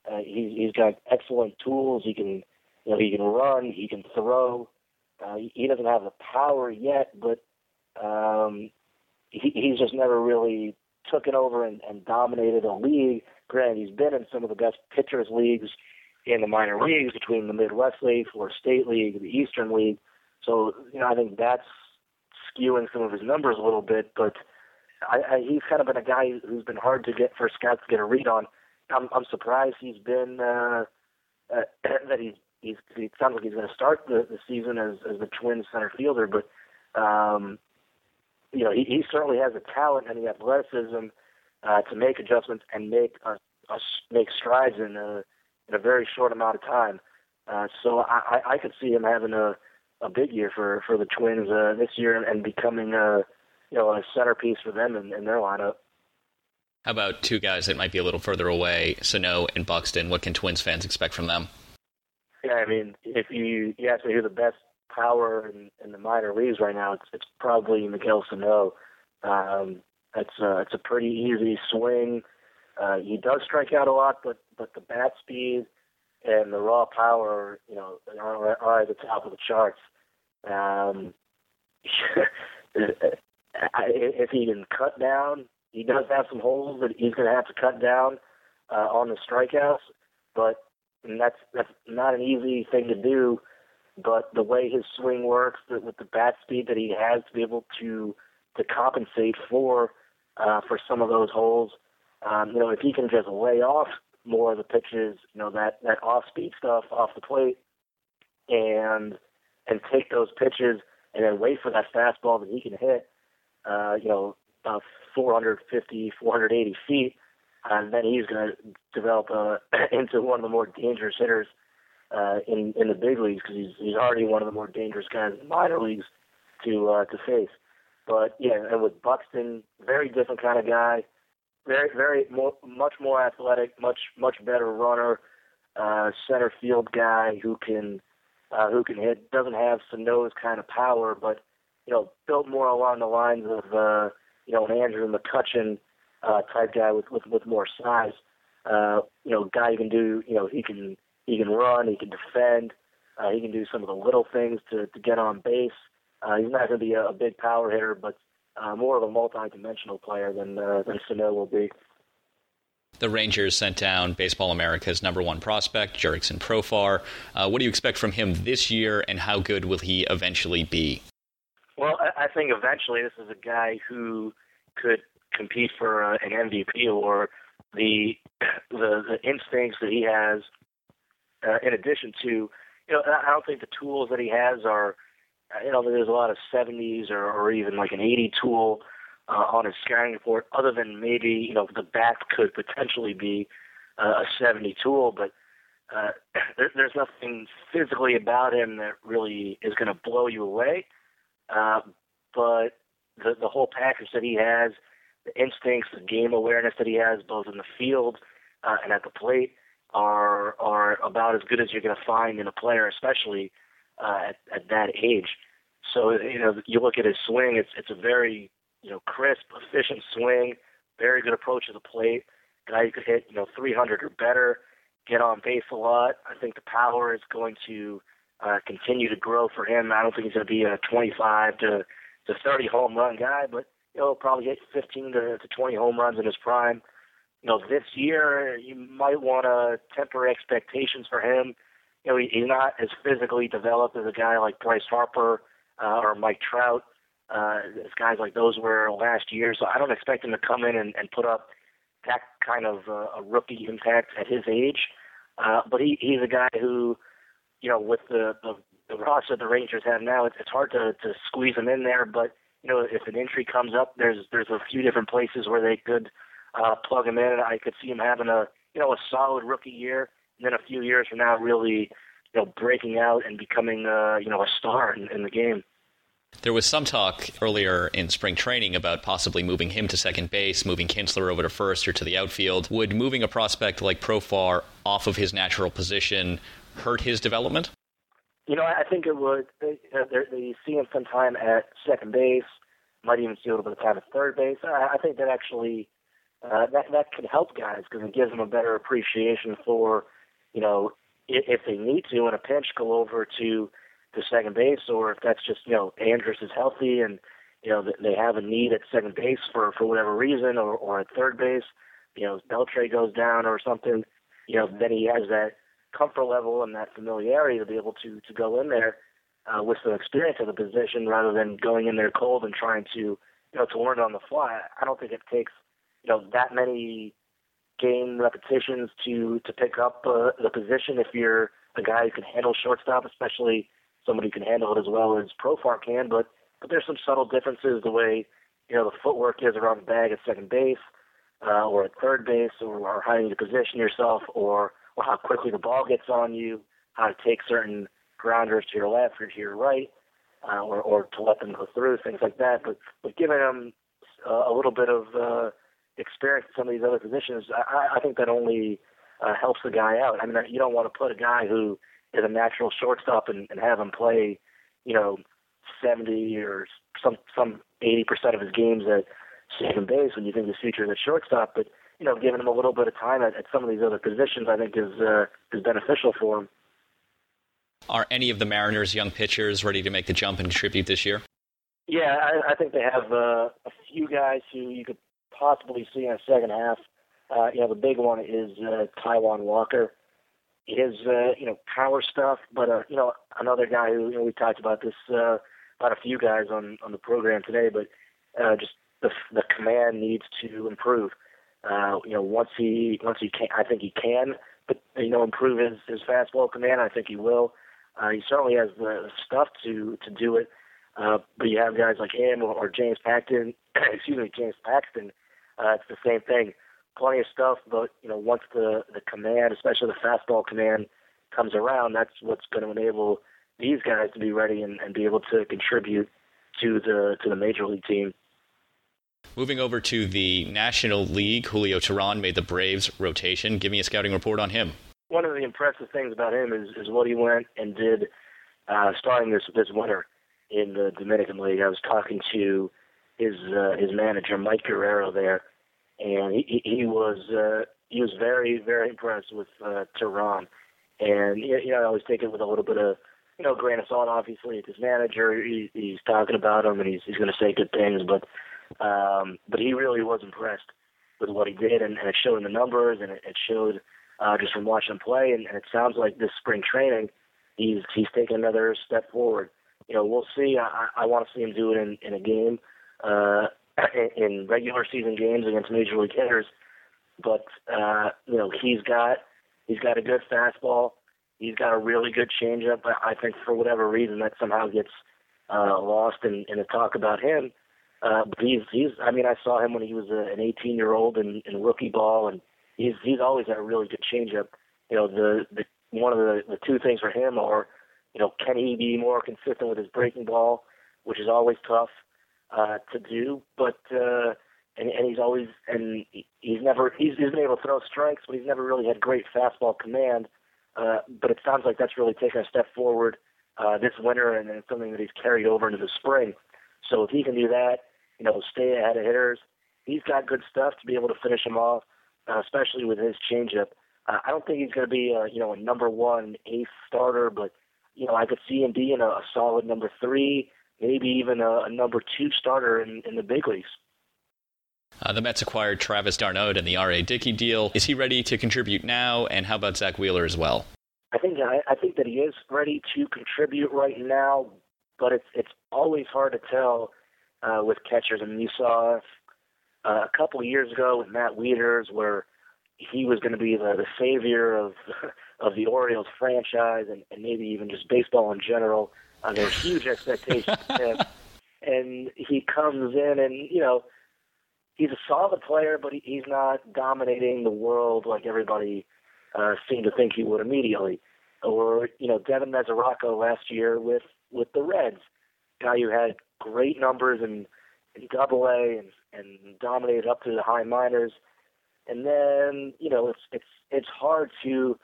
Uh, he's he's got excellent tools. He can you know he can run. He can throw. Uh, he, doesn't have the power yet, but um, he, he's just never really taken over and, and dominated a league. Granted, he's been in some of the best pitchers leagues in the minor leagues between the Midwest League, Florida State League, the Eastern League. So, you know, I think that's skewing some of his numbers a little bit. But I, I, he's kind of been a guy who's been hard to get for scouts to get a read on. I'm, I'm surprised he's been uh, uh, *clears throat* that he's he's it sounds like he's going to start the, the season as as the Twins center fielder, but um, you know he, he certainly has the talent and the athleticism uh, to make adjustments and make a, a make strides in a in a very short amount of time. Uh, so I, I could see him having a a big year for for the Twins uh, this year and, and becoming a you know a centerpiece for them in, in their lineup. How about two guys that might be a little further away, Sano and Buxton? What can Twins fans expect from them? Yeah, I mean, if you you ask me who the best power in, in the minor leagues right now, it's it's probably Miguel Sano. Um, it's a, it's a pretty easy swing. Uh, he does strike out a lot, but but the bat speed and the raw power, you know, are, are at the top of the charts. Um, *laughs* if he can cut down, he does have some holes that he's going to have to cut down uh, on the strikeouts, but that's that's not an easy thing to do. But the way his swing works, with the bat speed that he has to be able to to compensate for uh, for some of those holes, um, you know, if he can just lay off more of the pitches, you know, that that off speed stuff off the plate, and and take those pitches and then wait for that fastball that he can hit, uh, you know, about 450, 480 feet, and then he's going to develop uh, *clears throat* into one of the more dangerous hitters uh, in in the big leagues because he's he's already one of the more dangerous guys in the minor leagues to uh, to face. But yeah, and with Buxton, very different kind of guy very, very more, much more athletic, much, much better runner, uh, center field guy who can, uh, who can hit. Doesn't have Sano's kind of power, but you know, built more along the lines of, uh, you know, an Andrew McCutchen uh, type guy with, with with more size. Uh, you know, guy who can do, you know, he can he can run, he can defend, uh, he can do some of the little things to to get on base. Uh, he's not going to be a, a big power hitter, but uh, more of a multi-dimensional player than uh, than Sano will be. The Rangers sent down Baseball America's number one prospect, Jerickson Profar. Uh, what do you expect from him this year, and how good will he eventually be? Well, I think eventually this is a guy who could compete for uh, an MVP or the, the the instincts that he has. Uh, in addition to, you know, I don't think the tools that he has are you know, there's a lot of 70s or, or even like an 80 tool uh, on his scouting report, other than maybe, you know, the bat could potentially be uh, a 70 tool, but uh, *clears throat* there, there's nothing physically about him that really is going to blow you away. Uh, but the, the whole package that he has, the instincts, the game awareness that he has, both in the field uh, and at the plate, are are about as good as you're going to find in a player, especially uh, at, at that age. So you know, you look at his swing; it's it's a very you know crisp, efficient swing, very good approach to the plate. Guy who could hit you know 300 or better, get on base a lot. I think the power is going to uh, continue to grow for him. I don't think he's going to be a 25 to to 30 home run guy, but he'll probably hit 15 to, to 20 home runs in his prime. You know, this year you might want to temper expectations for him. You know, he, he's not as physically developed as a guy like Bryce Harper uh, or Mike Trout. Uh, guys like those were last year, so I don't expect him to come in and, and put up that kind of uh, a rookie impact at his age. Uh, but he, he's a guy who, you know, with the, the the roster the Rangers have now, it's, it's hard to to squeeze him in there. But you know, if an injury comes up, there's there's a few different places where they could uh, plug him in. And I could see him having a you know a solid rookie year, and then a few years from now, really you know breaking out and becoming uh, you know a star in, in the game. There was some talk earlier in spring training about possibly moving him to second base, moving Kinsler over to first or to the outfield. Would moving a prospect like Profar off of his natural position hurt his development? You know, I think it would. They, they see him some time at second base, might even see a little bit of time at third base. I, think that actually uh, that that can help guys because it gives them a better appreciation for, you know, if, they need to in a pinch, go over to to second base, or if that's just you know Andrus is healthy and you know they have a need at second base for for whatever reason, or or at third base, you know Beltre goes down or something, you know then he has that comfort level and that familiarity to be able to to go in there uh, with some experience of the position rather than going in there cold and trying to you know to learn it on the fly. I don't think it takes you know that many game repetitions to to pick up uh, the position if you're a guy who can handle shortstop, especially somebody who can handle it as well as Profar can. But but there's some subtle differences the way you know the footwork is around the bag at second base uh, or at third base, or, or how you position yourself, or or how quickly the ball gets on you, how to take certain grounders to your left or to your right, uh, or, or to let them go through, things like that. But, but giving them uh, a little bit of uh, experience in some of these other positions, I, I think that only uh, helps the guy out. I mean, you don't want to put a guy who is a natural shortstop and, and have him play, you know, 70 or some some 80% of his games at second base when you think his future is at shortstop. But you know, giving him a little bit of time at, at some of these other positions, I think is uh, is beneficial for him. Are any of the Mariners' young pitchers ready to make the jump and contribute this year? Yeah, I, I think they have uh, a few guys who you could possibly see in the second half. Uh, you know, the big one is uh, Taijuan Walker. His, uh, you know, power stuff, but uh, you know, another guy who you know we talked about this uh, about a few guys on on the program today, but uh, just the the command needs to improve. Uh, you know, once he once he can, I think he can, but you know, improve his his fastball command. I think he will. Uh, he certainly has the stuff to to do it. Uh, but you have guys like him or, or James Paxton. *clears throat* excuse me, James Paxton. Uh, it's the same thing. Plenty of stuff, but you know, once the the command, especially the fastball command, comes around, that's what's going to enable these guys to be ready and, and be able to contribute to the to the major league team. Moving over to the National League, Julio Teheran made the Braves rotation. Give me a scouting report on him. One of the impressive things about him is, is what he went and did uh, starting this this winter in the Dominican League. I was talking to his uh, his manager Mike Guerrero there, and he he was uh, he was very very impressed with uh, Teheran, and you know I always take it with a little bit of you know grain of salt. Obviously, his manager. He, he's talking about him, and he's he's going to say good things, but um, but he really was impressed with what he did, and, and it showed in the numbers, and it, it showed uh, just from watching him play. And, and it sounds like this spring training, he's he's taken another step forward. You know, we'll see. I, I want to see him do it in, in a game, uh, *clears throat* in regular season games against major league hitters. But uh, you know, he's got he's got a good fastball. He's got a really good changeup. But I think for whatever reason that somehow gets uh, lost in, in the talk about him. Uh, but he's he's. I mean, I saw him when he was a, an 18 year old in, in rookie ball, and he's he's always had a really good changeup. You know, the the one of the the two things for him are, you know, can he be more consistent with his breaking ball, which is always tough uh, to do, but. uh and, and he's always and he's never he's, he's been able to throw strikes, but he's never really had great fastball command. Uh, but it sounds like that's really taken a step forward uh, this winter, and it's something that he's carried over into the spring. So if he can do that, you know, stay ahead of hitters, he's got good stuff to be able to finish him off, uh, especially with his changeup. Uh, I don't think he's going to be a you know a number one ace starter, but you know I could see him being a, a solid number three, maybe even a, a number two starter in, in the big leagues. Uh, the Mets acquired Travis d'Arnaud in the R.A. Dickey deal. Is he ready to contribute now? And how about Zack Wheeler as well? I think I, I think that he is ready to contribute right now, but it's it's always hard to tell uh, with catchers. I mean, you saw uh, a couple of years ago with Matt Wieters where he was going to be the, the savior of *laughs* of the Orioles franchise and, and maybe even just baseball in general. Uh, there huge expectations him, and he comes in and you know he's a solid player, but he, he's not dominating the world like everybody uh, seemed to think he would immediately. Or you know Devin Mesoraco last year with with the Reds, guy who had great numbers in, in Double A and and dominated up to the high minors. And then you know it's it's it's hard to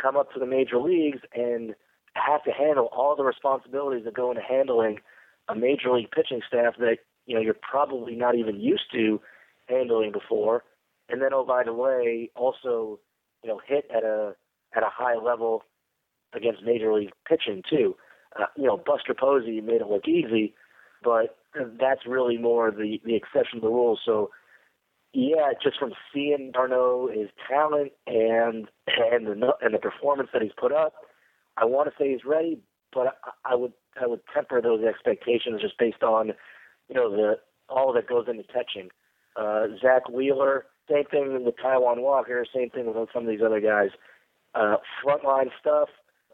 come up to the major leagues and have to handle all the responsibilities that go into handling a major league pitching staff that you know you're probably not even used to handling before, and then oh by the way, also you know hit at a at a high level against major league pitching too. Uh, you know Buster Posey made it look easy, but that's really more the the exception to the rule. So yeah, just from seeing d'Arnaud, his talent and and the and the performance that he's put up, I want to say he's ready, but I, I would I would temper those expectations just based on you know the all that goes into catching. Uh, Zack Wheeler, same thing with Taijuan Walker, same thing with some of these other guys. Uh, frontline stuff,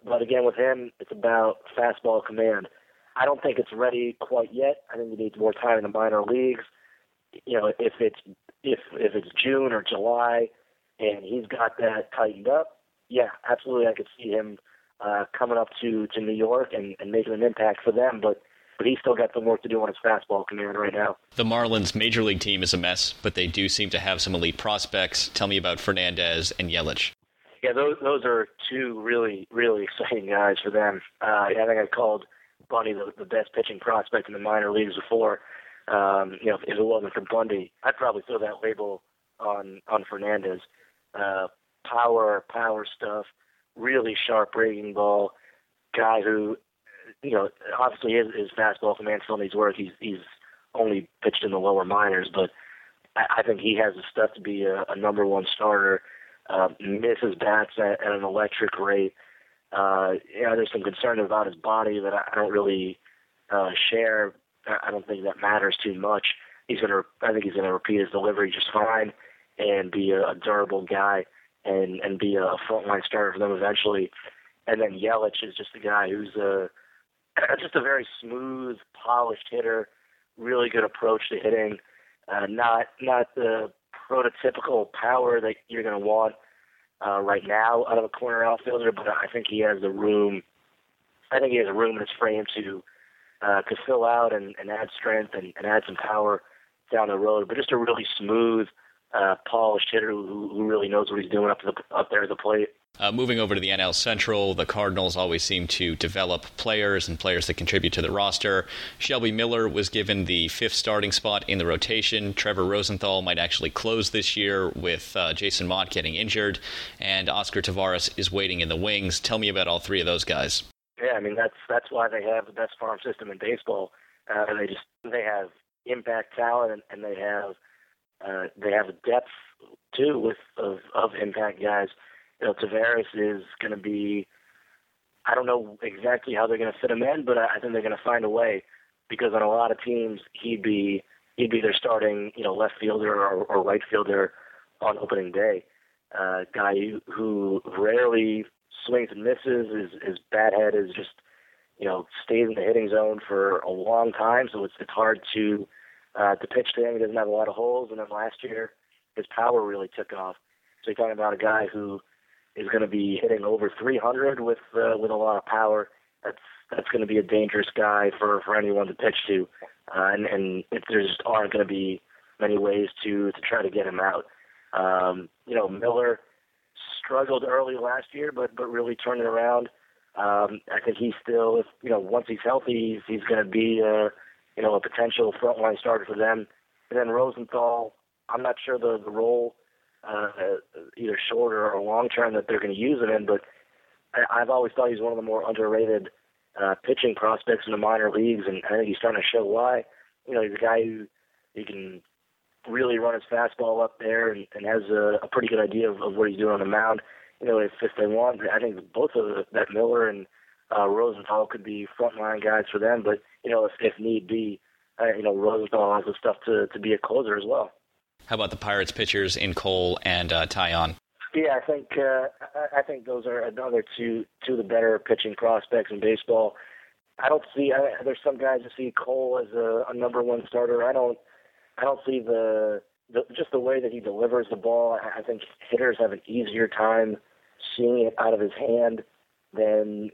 but again with him, it's about fastball command. I don't think it's ready quite yet. I think he needs more time in the minor leagues. You know, if it's if if it's June or July, and he's got that tightened up, yeah, absolutely, I could see him uh, coming up to to New York and, and making an impact for them. But but he's still got some work to do on his fastball command right now. The Marlins major league team is a mess, but they do seem to have some elite prospects. Tell me about Fernandez and Yelich. Yeah, those those are two really really exciting guys for them. Uh, I think I called Bundy the, the best pitching prospect in the minor leagues before. Um, you know, if it wasn't for Bundy, I'd probably throw that label on on Fernandez. Uh, power, power stuff, really sharp breaking ball, guy who, you know, obviously his, his fastball command still needs work. He's he's only pitched in the lower minors, but I, I think he has the stuff to be a, a number one starter. Uh, misses bats at, at an electric rate. Uh, yeah, there's some concern about his body that I don't really uh, share I don't think that matters too much. He's gonna, I think he's gonna repeat his delivery just fine and be a, a durable guy and and be a frontline starter for them eventually. And then Yelich is just a guy who's a *clears throat* just a very smooth, polished hitter, really good approach to hitting. Uh, not not the prototypical power that you're going to want uh, right now out of a corner outfielder, but I think he has the room. I think he has a room in his frame to uh, to fill out and, and add strength and, and add some power down the road. But just a really smooth, polished hitter who, who really knows what he's doing up, the, up there at the plate. Uh, moving over to the NL Central, the Cardinals always seem to develop players and players that contribute to the roster. Shelby Miller was given the fifth starting spot in the rotation. Trevor Rosenthal might actually close this year with uh, Jason Motte getting injured, and Oscar Taveras is waiting in the wings. Tell me about all three of those guys. Yeah, I mean that's that's why they have the best farm system in baseball. Uh, they just they have impact talent and, and they have uh, they have a depth too with of of impact guys. You know, Taveras is going to be. I don't know exactly how they're going to fit him in, but I think they're going to find a way because on a lot of teams he'd be he'd be their starting you know left fielder or, or right fielder on opening day. Uh, guy who rarely swings and misses. His his bat head is just you know stays in the hitting zone for a long time, so it's it's hard to uh, to pitch to him. He doesn't have a lot of holes, and then last year his power really took off. So you're talking about a guy who is going to be hitting over 300 with uh, with a lot of power. That's that's going to be a dangerous guy for for anyone to pitch to, uh, and and if there just aren't going to be many ways to to try to get him out. Um, you know, Miller struggled early last year, but but really turned it around Um, I think he's still, if you know, once he's healthy, he's, he's going to be, uh, you know, a potential frontline starter for them. And then Rosenthal, I'm not sure the the role, uh, either short or long term that they're going to use him in, but I, I've always thought he's one of the more underrated uh, pitching prospects in the minor leagues, and I think he's starting to show why. You know, he's a guy who he can really run his fastball up there and, and has a, a pretty good idea of, of what he's doing on the mound. You know, if if they want, I think both of that Miller and uh, Rosenthal could be frontline guys for them. But you know, if if need be, uh, you know, Rosenthal has the stuff to to be a closer as well. How about the Pirates pitchers in Cole and uh, Taillon? Yeah, I think uh, I think those are another two two of the better pitching prospects in baseball. I don't see. I, there's some guys who see Cole as a, a number one starter. I don't. I don't see the, the just the way that he delivers the ball. I, I think hitters have an easier time seeing it out of his hand than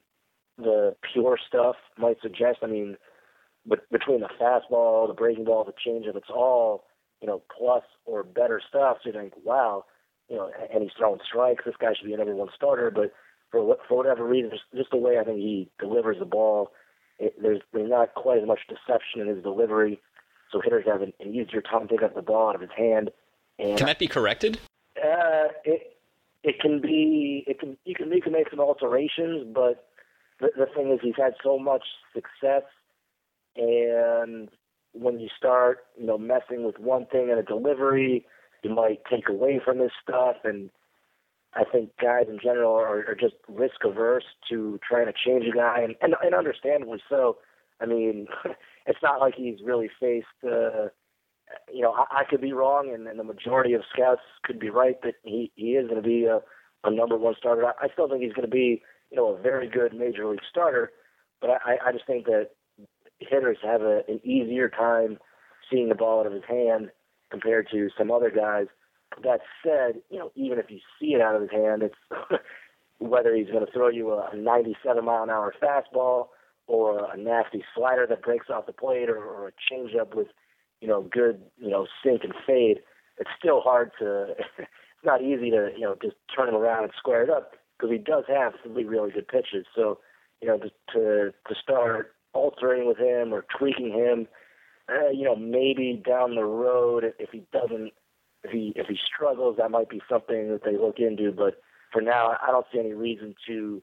the pure stuff might suggest. I mean, but between the fastball, the breaking ball, the changeup, it's all you know plus or better stuff. So you think, wow, you know, and he's throwing strikes. This guy should be a number one starter. But for for whatever reason, just, just the way I think he delivers the ball, it, there's there's not quite as much deception in his delivery. So hitters have an, an easier time picking up the ball out of his hand. And can that be corrected? Uh, it it can be it can you can you can make some alterations, but the, the thing is he's had so much success, and when you start you know messing with one thing in a delivery you might take away from his stuff. And I think guys in general are, are just risk averse to trying to change a guy, and, and, and understandably so. I mean, *laughs* it's not like he's really faced. Uh, you know, I, I could be wrong, and, and the majority of scouts could be right that he he is going to be a, a number one starter. I, I still think he's going to be, you know, a very good major league starter. But I, I just think that hitters have a, an easier time seeing the ball out of his hand compared to some other guys. That said, you know, even if you see it out of his hand, it's *laughs* whether he's going to throw you a 97 mile an hour fastball or a nasty slider that breaks off the plate or, or a changeup with, you know, good, you know, sink and fade. It's still hard to. *laughs* it's not easy to, you know, just turn him around and square it up because he does have some really good pitches. So, you know, to to, to start altering with him or tweaking him uh, you know, maybe down the road if he doesn't, if he if he struggles, that might be something that they look into. But for now, I don't see any reason to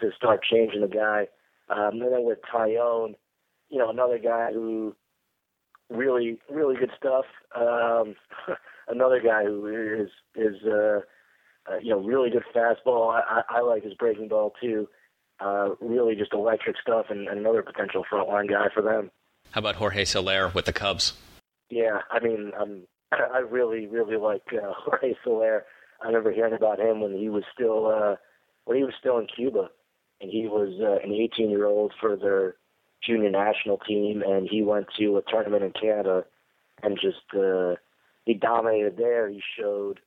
to start changing the guy. Um, and then with Taillon, you know, another guy who really really good stuff. Um, *laughs* another guy who is is uh, uh, you know really good fastball. I, I, I like his breaking ball too. Uh, really just electric stuff, and, and another potential frontline guy for them. How about Jorge Soler with the Cubs? Yeah, I mean, um, *laughs* I really, really like uh, *laughs* Jorge Soler. I remember hearing about him when he was still uh, when he was still in Cuba, and he was uh, an 18 year old for their junior national team, and he went to a tournament in Canada and just uh, he dominated there. He showed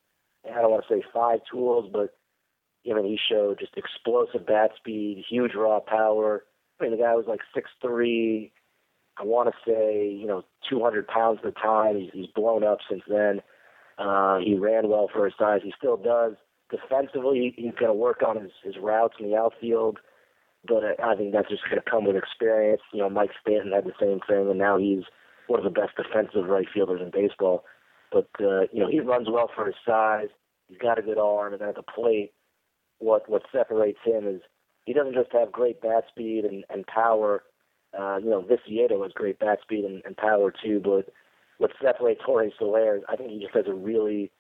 I don't want to say five tools, but I mean he showed just explosive bat speed, huge raw power. I mean the guy was like six three, I want to say, you know, 200 pounds at the time. He's, he's blown up since then. Uh, he ran well for his size. He still does. Defensively, he's going to work on his, his routes in the outfield, but I think that's just going to come with experience. You know, Mike Stanton had the same thing, and now he's one of the best defensive right fielders in baseball. But uh, you know, he runs well for his size. He's got a good arm, and then at the plate, what what separates him is he doesn't just have great bat speed and, and power uh, you know, Viciedo has great bat speed and, and power too, but what separates Jorge Soler is I think he just has a really,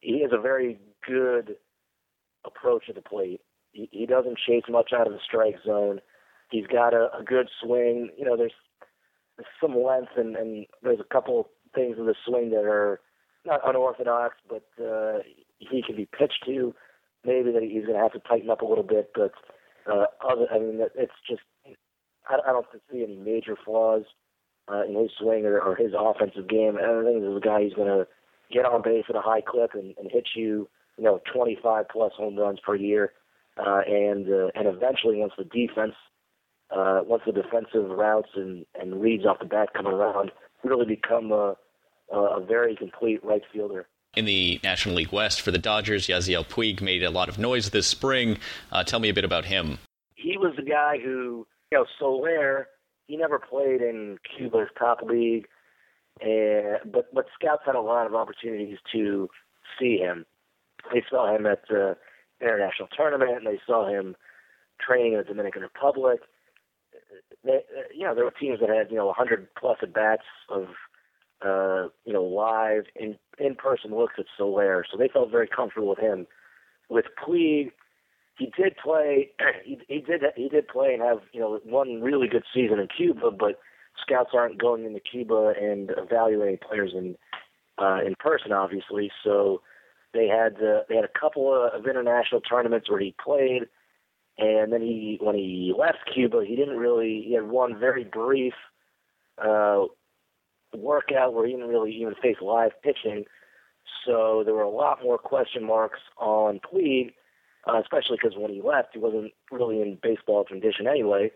he has a very good approach at the plate. He, he doesn't chase much out of the strike zone. He's got a, a good swing. You know, there's, there's some length and, and there's a couple things in the swing that are not unorthodox, but uh, he can be pitched to. Maybe that he's going to have to tighten up a little bit, but uh, other, I mean, it's just I, don't see any major flaws uh, in his swing or, or his offensive game. This is a guy who's going to get on base at a high clip and, and hit you, you know, 25 plus home runs per year. Uh, and uh, and eventually, once the defense, uh, once the defensive routes and, and reads off the bat come around, really become a, a very complete right fielder. In the National League West for the Dodgers, Yasiel Puig made a lot of noise this spring. Uh, tell me a bit about him He was the guy who, you know, Soler, he never played in Cuba's top league, and but but scouts had a lot of opportunities to see him. They saw him at the international tournament, and they saw him training in the Dominican Republic. They, you know, there were teams that had you know 100 plus at bats of uh, you know live in in person looks at Soler, so they felt very comfortable with him. With Puig, he did play. *clears throat* He, he did he did play and have you know one really good season in Cuba, but scouts aren't going into Cuba and evaluating players in uh, in person, obviously. So they had uh, they had a couple of, of international tournaments where he played, and then he when he left Cuba, he didn't really. He had one very brief uh, workout where he didn't really even face live pitching. So there were a lot more question marks on Puig, uh, especially because when he left, he wasn't really in baseball condition anyway.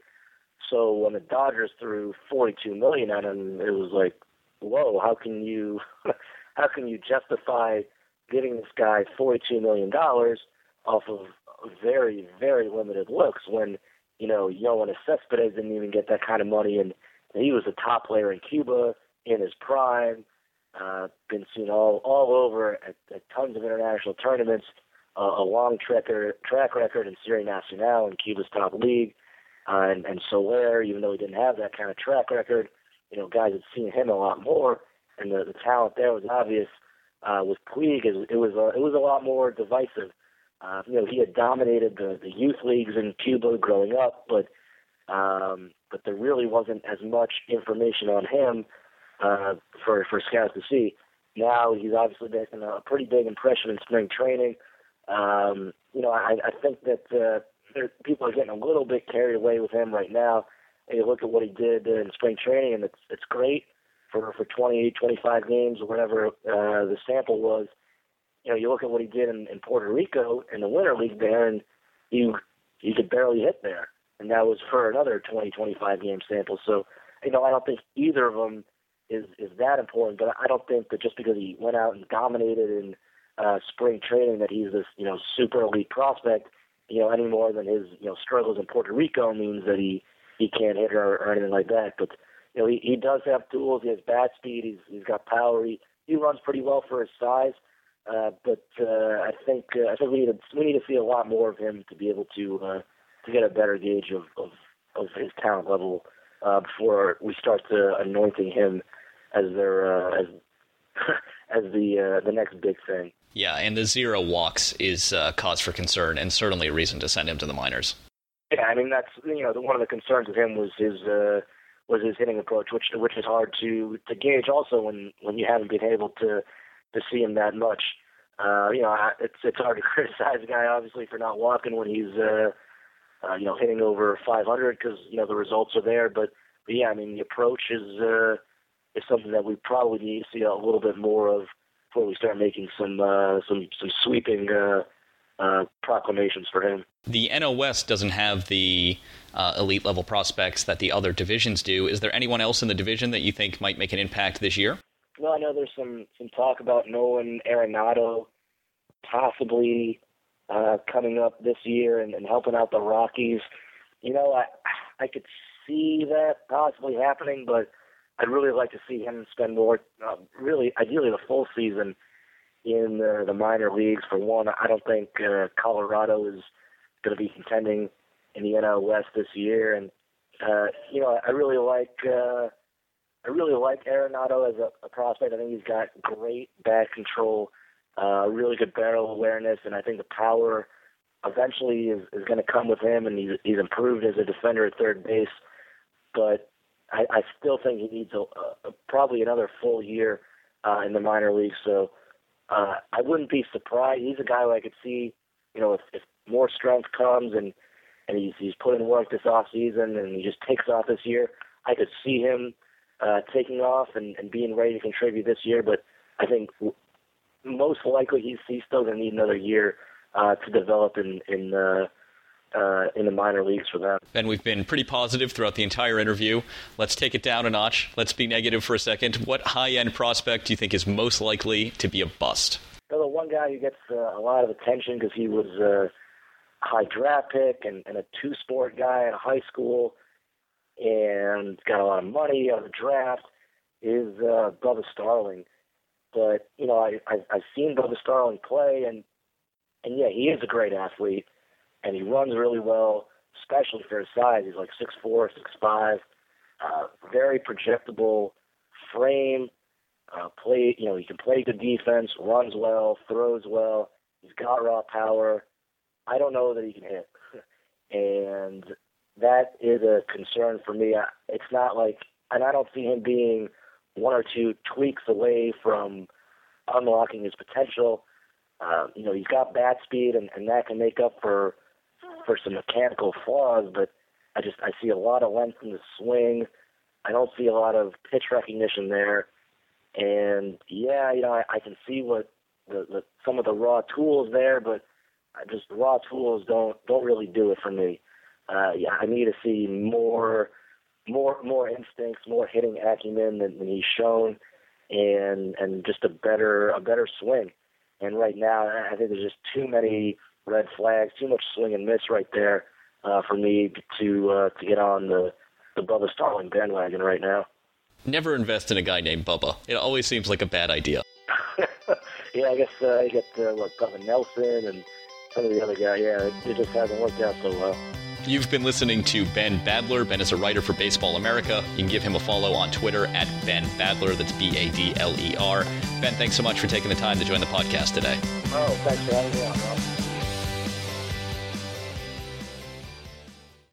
So when the Dodgers threw 42 million at him, it was like, whoa, how can you, *laughs* how can you justify giving this guy 42 million dollars off of very, very limited looks when you know Yoenis Cespedes didn't even get that kind of money, and he was a top player in Cuba in his prime. Uh, been seen all all over at, at tons of international tournaments. Uh, a long track track record in Serie Nacional in Cuba's top league, uh, and and Soler, even though he didn't have that kind of track record, you know, guys had seen him a lot more, and the the talent there was obvious. Uh, with Puig, it, it was a, it was a lot more divisive. Uh, you know, he had dominated the the youth leagues in Cuba growing up, but um, but there really wasn't as much information on him uh, for for scouts to see. Now he's obviously making a pretty big impression in spring training. Um, you know, I, I think that uh, there, people are getting a little bit carried away with him right now. And you look at what he did in spring training, and it's it's great for for 20, 25 games or whatever uh, the sample was. You know, you look at what he did in, in Puerto Rico in the Winter League there, and you you could barely hit there, and that was for another 20, 25 game sample. So, you know, I don't think either of them is is that important. But I don't think that just because he went out and dominated in uh, spring training that he's this you know super elite prospect. You know, any more than his you know struggles in Puerto Rico means that he he can't hit or, or anything like that. But you know, he, he does have tools. He has bat speed. He's he's got power. He he runs pretty well for his size. Uh, but uh, I think uh, I think we need to we need to see a lot more of him to be able to uh, to get a better gauge of of, of his talent level uh, before we start to anointing him as their uh, as *laughs* as the uh, the next big thing. Yeah, and the zero walks is uh, cause for concern, and certainly a reason to send him to the minors. Yeah, I mean that's you know one of the concerns of him was his uh, was his hitting approach, which which is hard to to gauge also when when you haven't been able to to see him that much. Uh, you know, it's it's hard to *laughs* criticize a guy obviously for not walking when he's uh, uh, you know hitting over 500 because you know the results are there. But, but yeah, I mean the approach is uh, is something that we probably need to see a little bit more of before we start making some uh, some some sweeping uh, uh, proclamations for him. The West doesn't have the uh, elite level prospects that the other divisions do. Is there anyone else in the division that you think might make an impact this year? Well, I know there's some some talk about Nolan Arenado possibly uh, coming up this year and, and helping out the Rockies. You know, I I could see that possibly happening, but I'd really like to see him spend more, uh, really, ideally, the full season in the, the minor leagues. For one, I don't think uh, Colorado is going to be contending in the NL West this year, and uh, you know, I really like. Uh, I really like Arenado as a, a prospect. I think he's got great bat control, uh, really good barrel awareness, and I think the power eventually is, is going to come with him. And he's, he's improved as a defender at third base. But I, I still think he needs a, a, probably another full year uh, in the minor leagues. So uh, I wouldn't be surprised. He's a guy who I could see, you know, if, if more strength comes and and he's he's put in work this off season and he just takes off this year, I could see him uh, taking off and, and being ready to contribute this year. But I think most likely he's he's still going to need another year uh, to develop in in uh, uh, in the minor leagues for them. Ben, we've been pretty positive throughout the entire interview. Let's take it down a notch. Let's be negative for a second. What high end prospect do you think is most likely to be a bust? Well, the one guy who gets uh, a lot of attention because he was uh, high draft pick and, and a two sport guy in high school and got a lot of money of the draft is uh, Bubba Starling. But you know, I, I I've seen Bubba Starling play, and and yeah, he is a great athlete, and he runs really well, especially for his size. He's like six four, six five, uh, very projectable frame. Uh, play, you know, he can play good defense, runs well, throws well. He's got raw power. I don't know that he can hit, *laughs* and that is a concern for me. It's not like, and I don't see him being one or two tweaks away from unlocking his potential. Uh, you know, he's got bat speed, and, and that can make up for for some mechanical flaws. But I just I see a lot of length in the swing. I don't see a lot of pitch recognition there. And yeah, you know, I, I can see what the, the some of the raw tools there, but just raw tools don't don't really do it for me. Uh, yeah, I need to see more more more instincts, more hitting acumen than, than he's shown, and and just a better a better swing. And right now, I think there's just too many red flags, too much swing and miss right there uh, for me to uh, to get on the the Bubba Starling bandwagon right now. Never invest in a guy named Bubba. It always seems like a bad idea. *laughs* *laughs* yeah, I guess uh, you get uh, what Bubba Nelson and some of the other guys. Yeah, it, it just hasn't worked out so well. You've been listening to Ben Badler. Ben is a writer for Baseball America. You can give him a follow on Twitter at Ben Badler. That's B A D L E R. Ben, thanks so much for taking the time to join the podcast today. Oh, thanks for having me on.